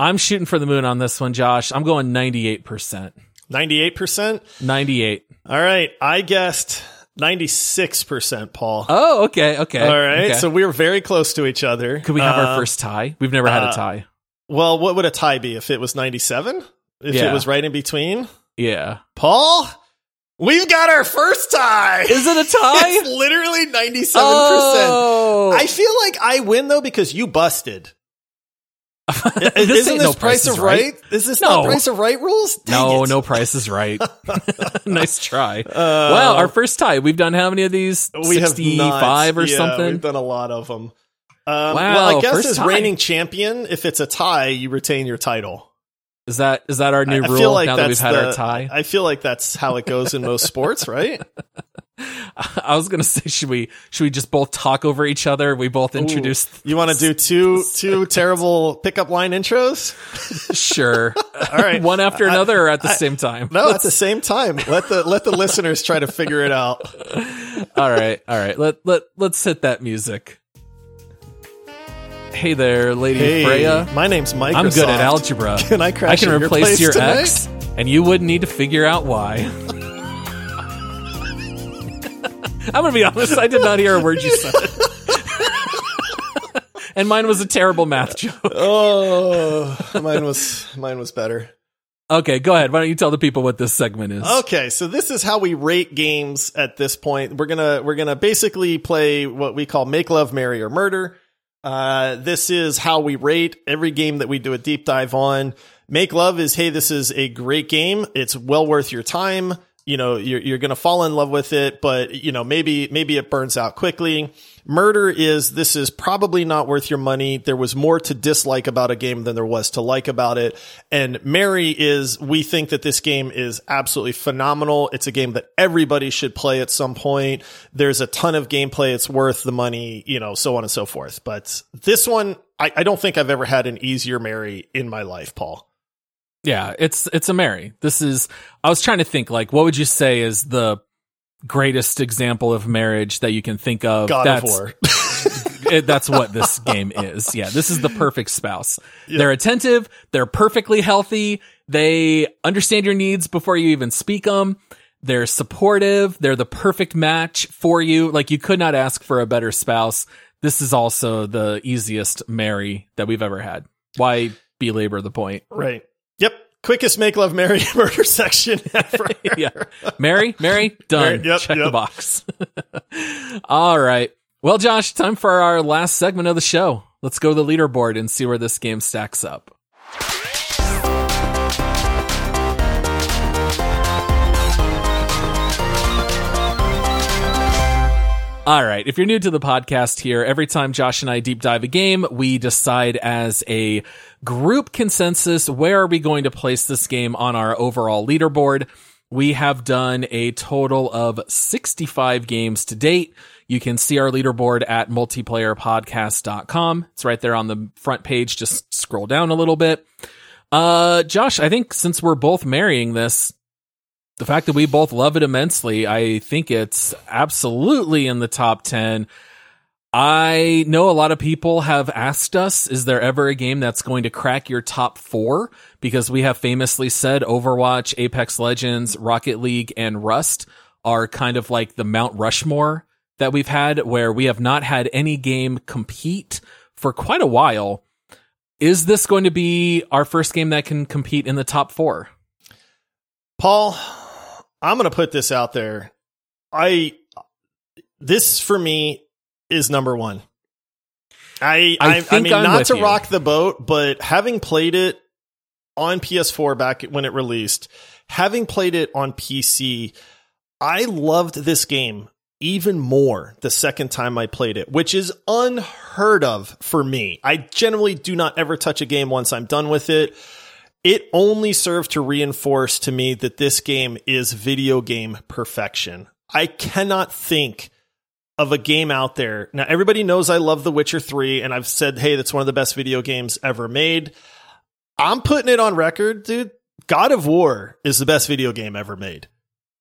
I'm shooting for the moon on this one, Josh. I'm going 98%. 98%. 98. All right. I guessed 96%, Paul. Oh, okay. Okay. All right. Okay. So we were very close to each other. could we have Uh, our first tie? We've never had uh, a tie. Well, what would a tie be if it was 97? If Yeah. it was right in between? Yeah. Paul, we've got our first tie. Is it a tie? it's literally 97%. Oh. I feel like I win though because you busted. This Isn't this no Price is of Right? Is this No. not Price of Right rules? Dang no, it. no price is right. nice try. Uh, wow, our first tie. We've done how many of these? we have not. 65 or Yeah, something? We've done a lot of them. Um, Wow, well, I guess as tie. reigning champion, if it's a tie, you retain your title. Is that is that our new I, I rule like now that we've had the, our tie? I feel like that's how it goes in most sports, right? I was gonna say, should we should we just both talk over each other? We both introduce. You want to do two two terrible pickup line intros? Sure. All right. One after another, or at the same time. No, at the same time. Let the let the listeners try to figure it out. all right, all right. Let let let's hit that music. Hey there, Lady Hey, Freya. my name's Microsoft. I'm good at algebra. Can I crash I can at your replace place your tonight? ex, and you wouldn't need to figure out why. I'm gonna be honest. I did not hear a word you said, and mine was a terrible math joke. Oh, mine was mine was better. Okay, go ahead. Why don't you tell the people what this segment is? Okay, so this is how we rate games at this point. We're gonna we're gonna basically play what we call make love, marry, or murder. Uh, this is how we rate every game that we do a deep dive on. Make love is hey, this is a great game. It's well worth your time. You know, you're you're gonna fall in love with it, but you know maybe maybe it burns out quickly. Murder is this is probably not worth your money. There was more to dislike about a game than there was to like about it. And marry is we think that this game is absolutely phenomenal. It's a game that everybody should play at some point. There's a ton of gameplay. It's worth the money, you know, so on and so forth. But this one, I, I don't think I've ever had an easier marry in my life, Paul. Yeah, it's it's a marry. This is. I was trying to think like, what would you say is the greatest example of marriage that you can think of? God that's, of War. it, that's what this game is. Yeah, this is the perfect spouse. They're attentive. They're perfectly healthy. They understand your needs before you even speak them. They're supportive. They're the perfect match for you. Like you could not ask for a better spouse. This is also the easiest marry that we've ever had. Why belabor the point? right. Yep. Quickest make love, marry, murder section ever. yeah. Marry, marry, done. Marry, yep, Check the box. All right. Well, Josh, time for our last segment of the show. Let's go to the leaderboard and see where this game stacks up. All right. If you're new to the podcast here, every time Josh and I deep dive a game, we decide as a group consensus where are we going to place this game on our overall leaderboard. We have done a total of 65 games to date. You can see our leaderboard at multiplayerpodcast.com. It's right there on the front page. Just scroll down a little bit. Uh, Josh, I think since we're both marrying this, the fact that we both love it immensely, I think it's absolutely in the top 10. I know a lot of people have asked us, is there ever a game that's going to crack your top four? Because we have famously said Overwatch, Apex Legends, Rocket League, and Rust are kind of like the Mount Rushmore that we've had where we have not had any game compete for quite a while. Is this going to be our first game that can compete in the top four? Paul, I'm going to put this out there. I, this for me is number one. I, I, I, I mean, I'm not to you. rock the boat, but having played it on PS4 back when it released, having played it on PC, I loved this game even more the second time I played it, which is unheard of for me. I generally do not ever touch a game once I'm done with it. It only served to reinforce to me that this game is video game perfection. I cannot think of a game out there. Now, everybody knows I love The Witcher 3, and I've said, hey, that's one of the best video games ever made. I'm putting it on record, dude. God of War is the best video game ever made.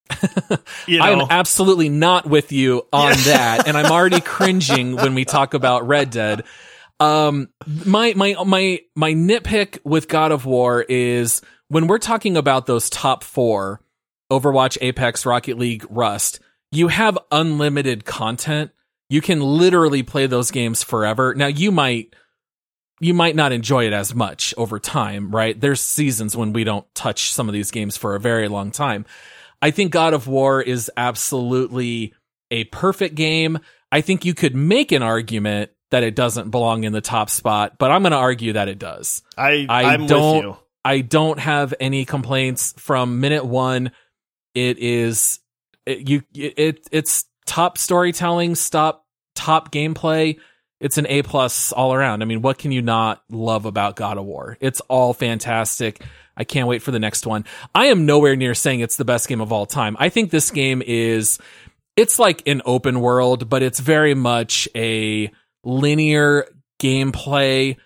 you know? I'm absolutely not with you on that, and I'm already cringing when we talk about Red Dead. Um, my my my my nitpick with God of War is when we're talking about those top four: Overwatch, Apex, Rocket League, Rust. You have unlimited content. You can literally play those games forever. Now you might you might not enjoy it as much over time, right? There's seasons when we don't touch some of these games for a very long time. I think God of War is absolutely a perfect game. I think you could make an argument that it doesn't belong in the top spot, but I'm going to argue that it does. I I don't I don't have any complaints from minute 1. It is it, you it it's top storytelling, stop top gameplay. It's an A plus all around. I mean, what can you not love about God of War? It's all fantastic. I can't wait for the next one. I am nowhere near saying it's the best game of all time. I think this game is, it's like an open world, but it's very much a linear gameplay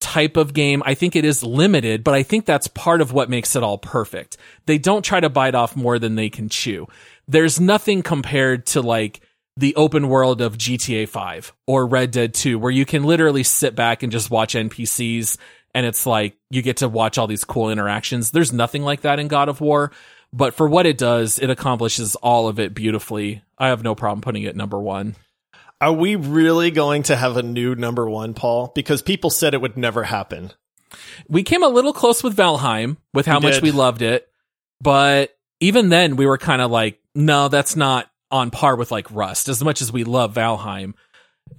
type of game. I think it is limited, but I think that's part of what makes it all perfect. They don't try to bite off more than they can chew. There's nothing compared to like the open world of GTA 5 or Red Dead 2 where you can literally sit back and just watch NPCs and it's like you get to watch all these cool interactions. There's nothing like that in God of War, but for what it does, it accomplishes all of it beautifully. I have no problem putting it number one. Are we really going to have a new number one, Paul? Because people said it would never happen. We came a little close with Valheim with how we much we loved it, but even then we were kind of like, no, that's not on par with like Rust as much as we love Valheim.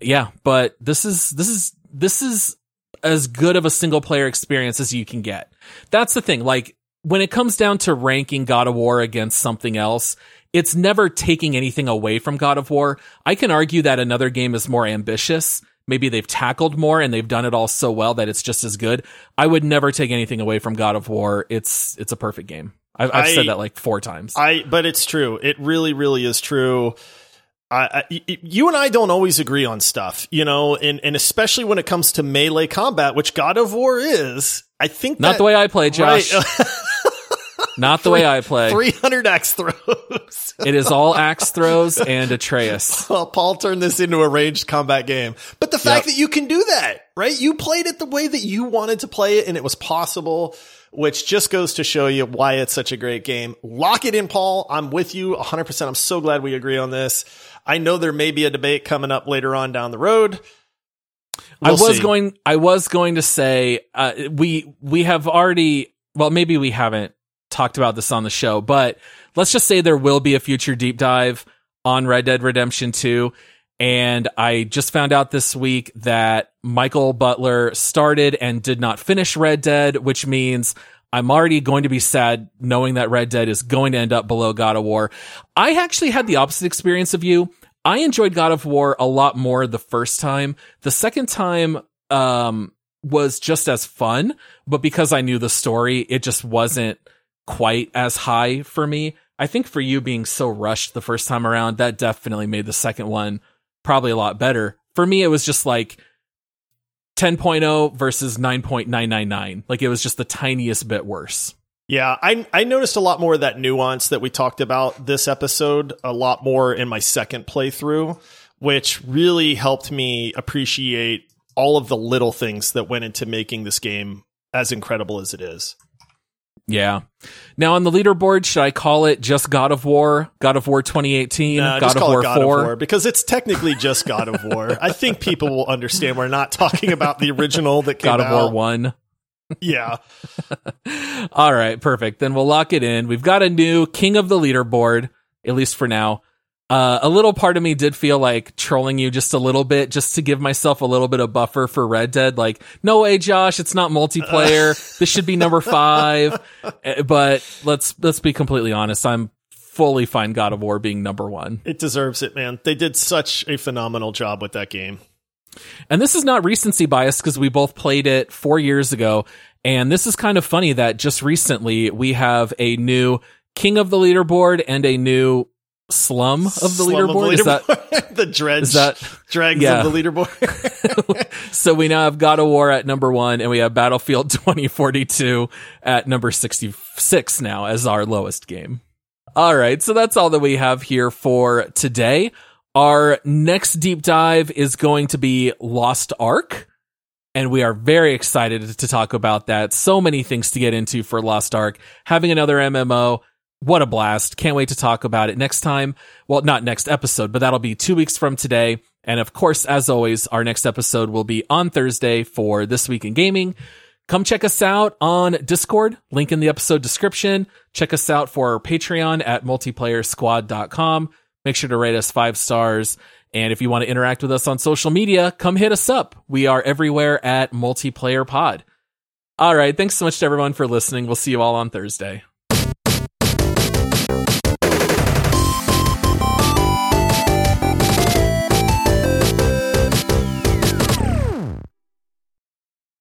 Yeah, but this is this is this is as good of a single player experience as you can get. That's the thing. Like when it comes down to ranking God of War against something else, it's never taking anything away from God of War. I can argue that another game is more ambitious. Maybe they've tackled more and they've done it all so well that it's just as good. I would never take anything away from God of War. It's it's a perfect game. I've, I've I, said that like four times. I but it's true. It really, really is true. I, I, you and I don't always agree on stuff, you know, and, and especially when it comes to melee combat, which God of War is. I think not that, the way I play, Josh. Right. not the way I play. Three hundred axe throws. it is all axe throws and Atreus. Well, Paul turned this into a ranged combat game, but the fact yep. that you can do that, right? You played it the way that you wanted to play it, and it was possible which just goes to show you why it's such a great game. Lock it in, Paul. I'm with you 100%. I'm so glad we agree on this. I know there may be a debate coming up later on down the road. We'll I was see. going I was going to say uh, we we have already well maybe we haven't talked about this on the show, but let's just say there will be a future deep dive on Red Dead Redemption 2 and I just found out this week that Michael Butler started and did not finish Red Dead, which means I'm already going to be sad knowing that Red Dead is going to end up below God of War. I actually had the opposite experience of you. I enjoyed God of War a lot more the first time. The second time, um, was just as fun, but because I knew the story, it just wasn't quite as high for me. I think for you being so rushed the first time around, that definitely made the second one probably a lot better. For me, it was just like 10.0 versus 9.999. Like it was just the tiniest bit worse. Yeah, I I noticed a lot more of that nuance that we talked about this episode, a lot more in my second playthrough, which really helped me appreciate all of the little things that went into making this game as incredible as it is. Yeah. Now on the leaderboard, should I call it just God of War, God of War 2018, nah, God, of War, God 4? of War? Because it's technically just God of War. I think people will understand we're not talking about the original that came God of out. War 1. Yeah. All right, perfect. Then we'll lock it in. We've got a new king of the leaderboard, at least for now. Uh, a little part of me did feel like trolling you just a little bit, just to give myself a little bit of buffer for Red Dead. Like, no way, Josh, it's not multiplayer. this should be number five. Eh, but let's let's be completely honest. I'm fully fine God of War being number one. It deserves it, man. They did such a phenomenal job with that game. And this is not recency bias because we both played it four years ago. And this is kind of funny that just recently we have a new king of the leaderboard and a new slum of the slum leaderboard. Of the, leaderboard. Is that the dredge? Is that dregs yeah. of the leaderboard? so we now have God of War at number one, and we have Battlefield 2042 at number 66 now as our lowest game. All right, so that's all that we have here for today. Our next deep dive is going to be Lost Ark. And we are very excited to talk about that. So many things to get into for Lost Ark. Having another MMO, what a blast. Can't wait to talk about it next time. Well, not next episode, but that'll be two weeks from today. And of course, as always, our next episode will be on Thursday for This Week in Gaming. Come check us out on Discord, link in the episode description. Check us out for our Patreon at multiplayersquad.com. Make sure to rate us five stars. And if you want to interact with us on social media, come hit us up. We are everywhere at multiplayer pod. All right. Thanks so much to everyone for listening. We'll see you all on Thursday.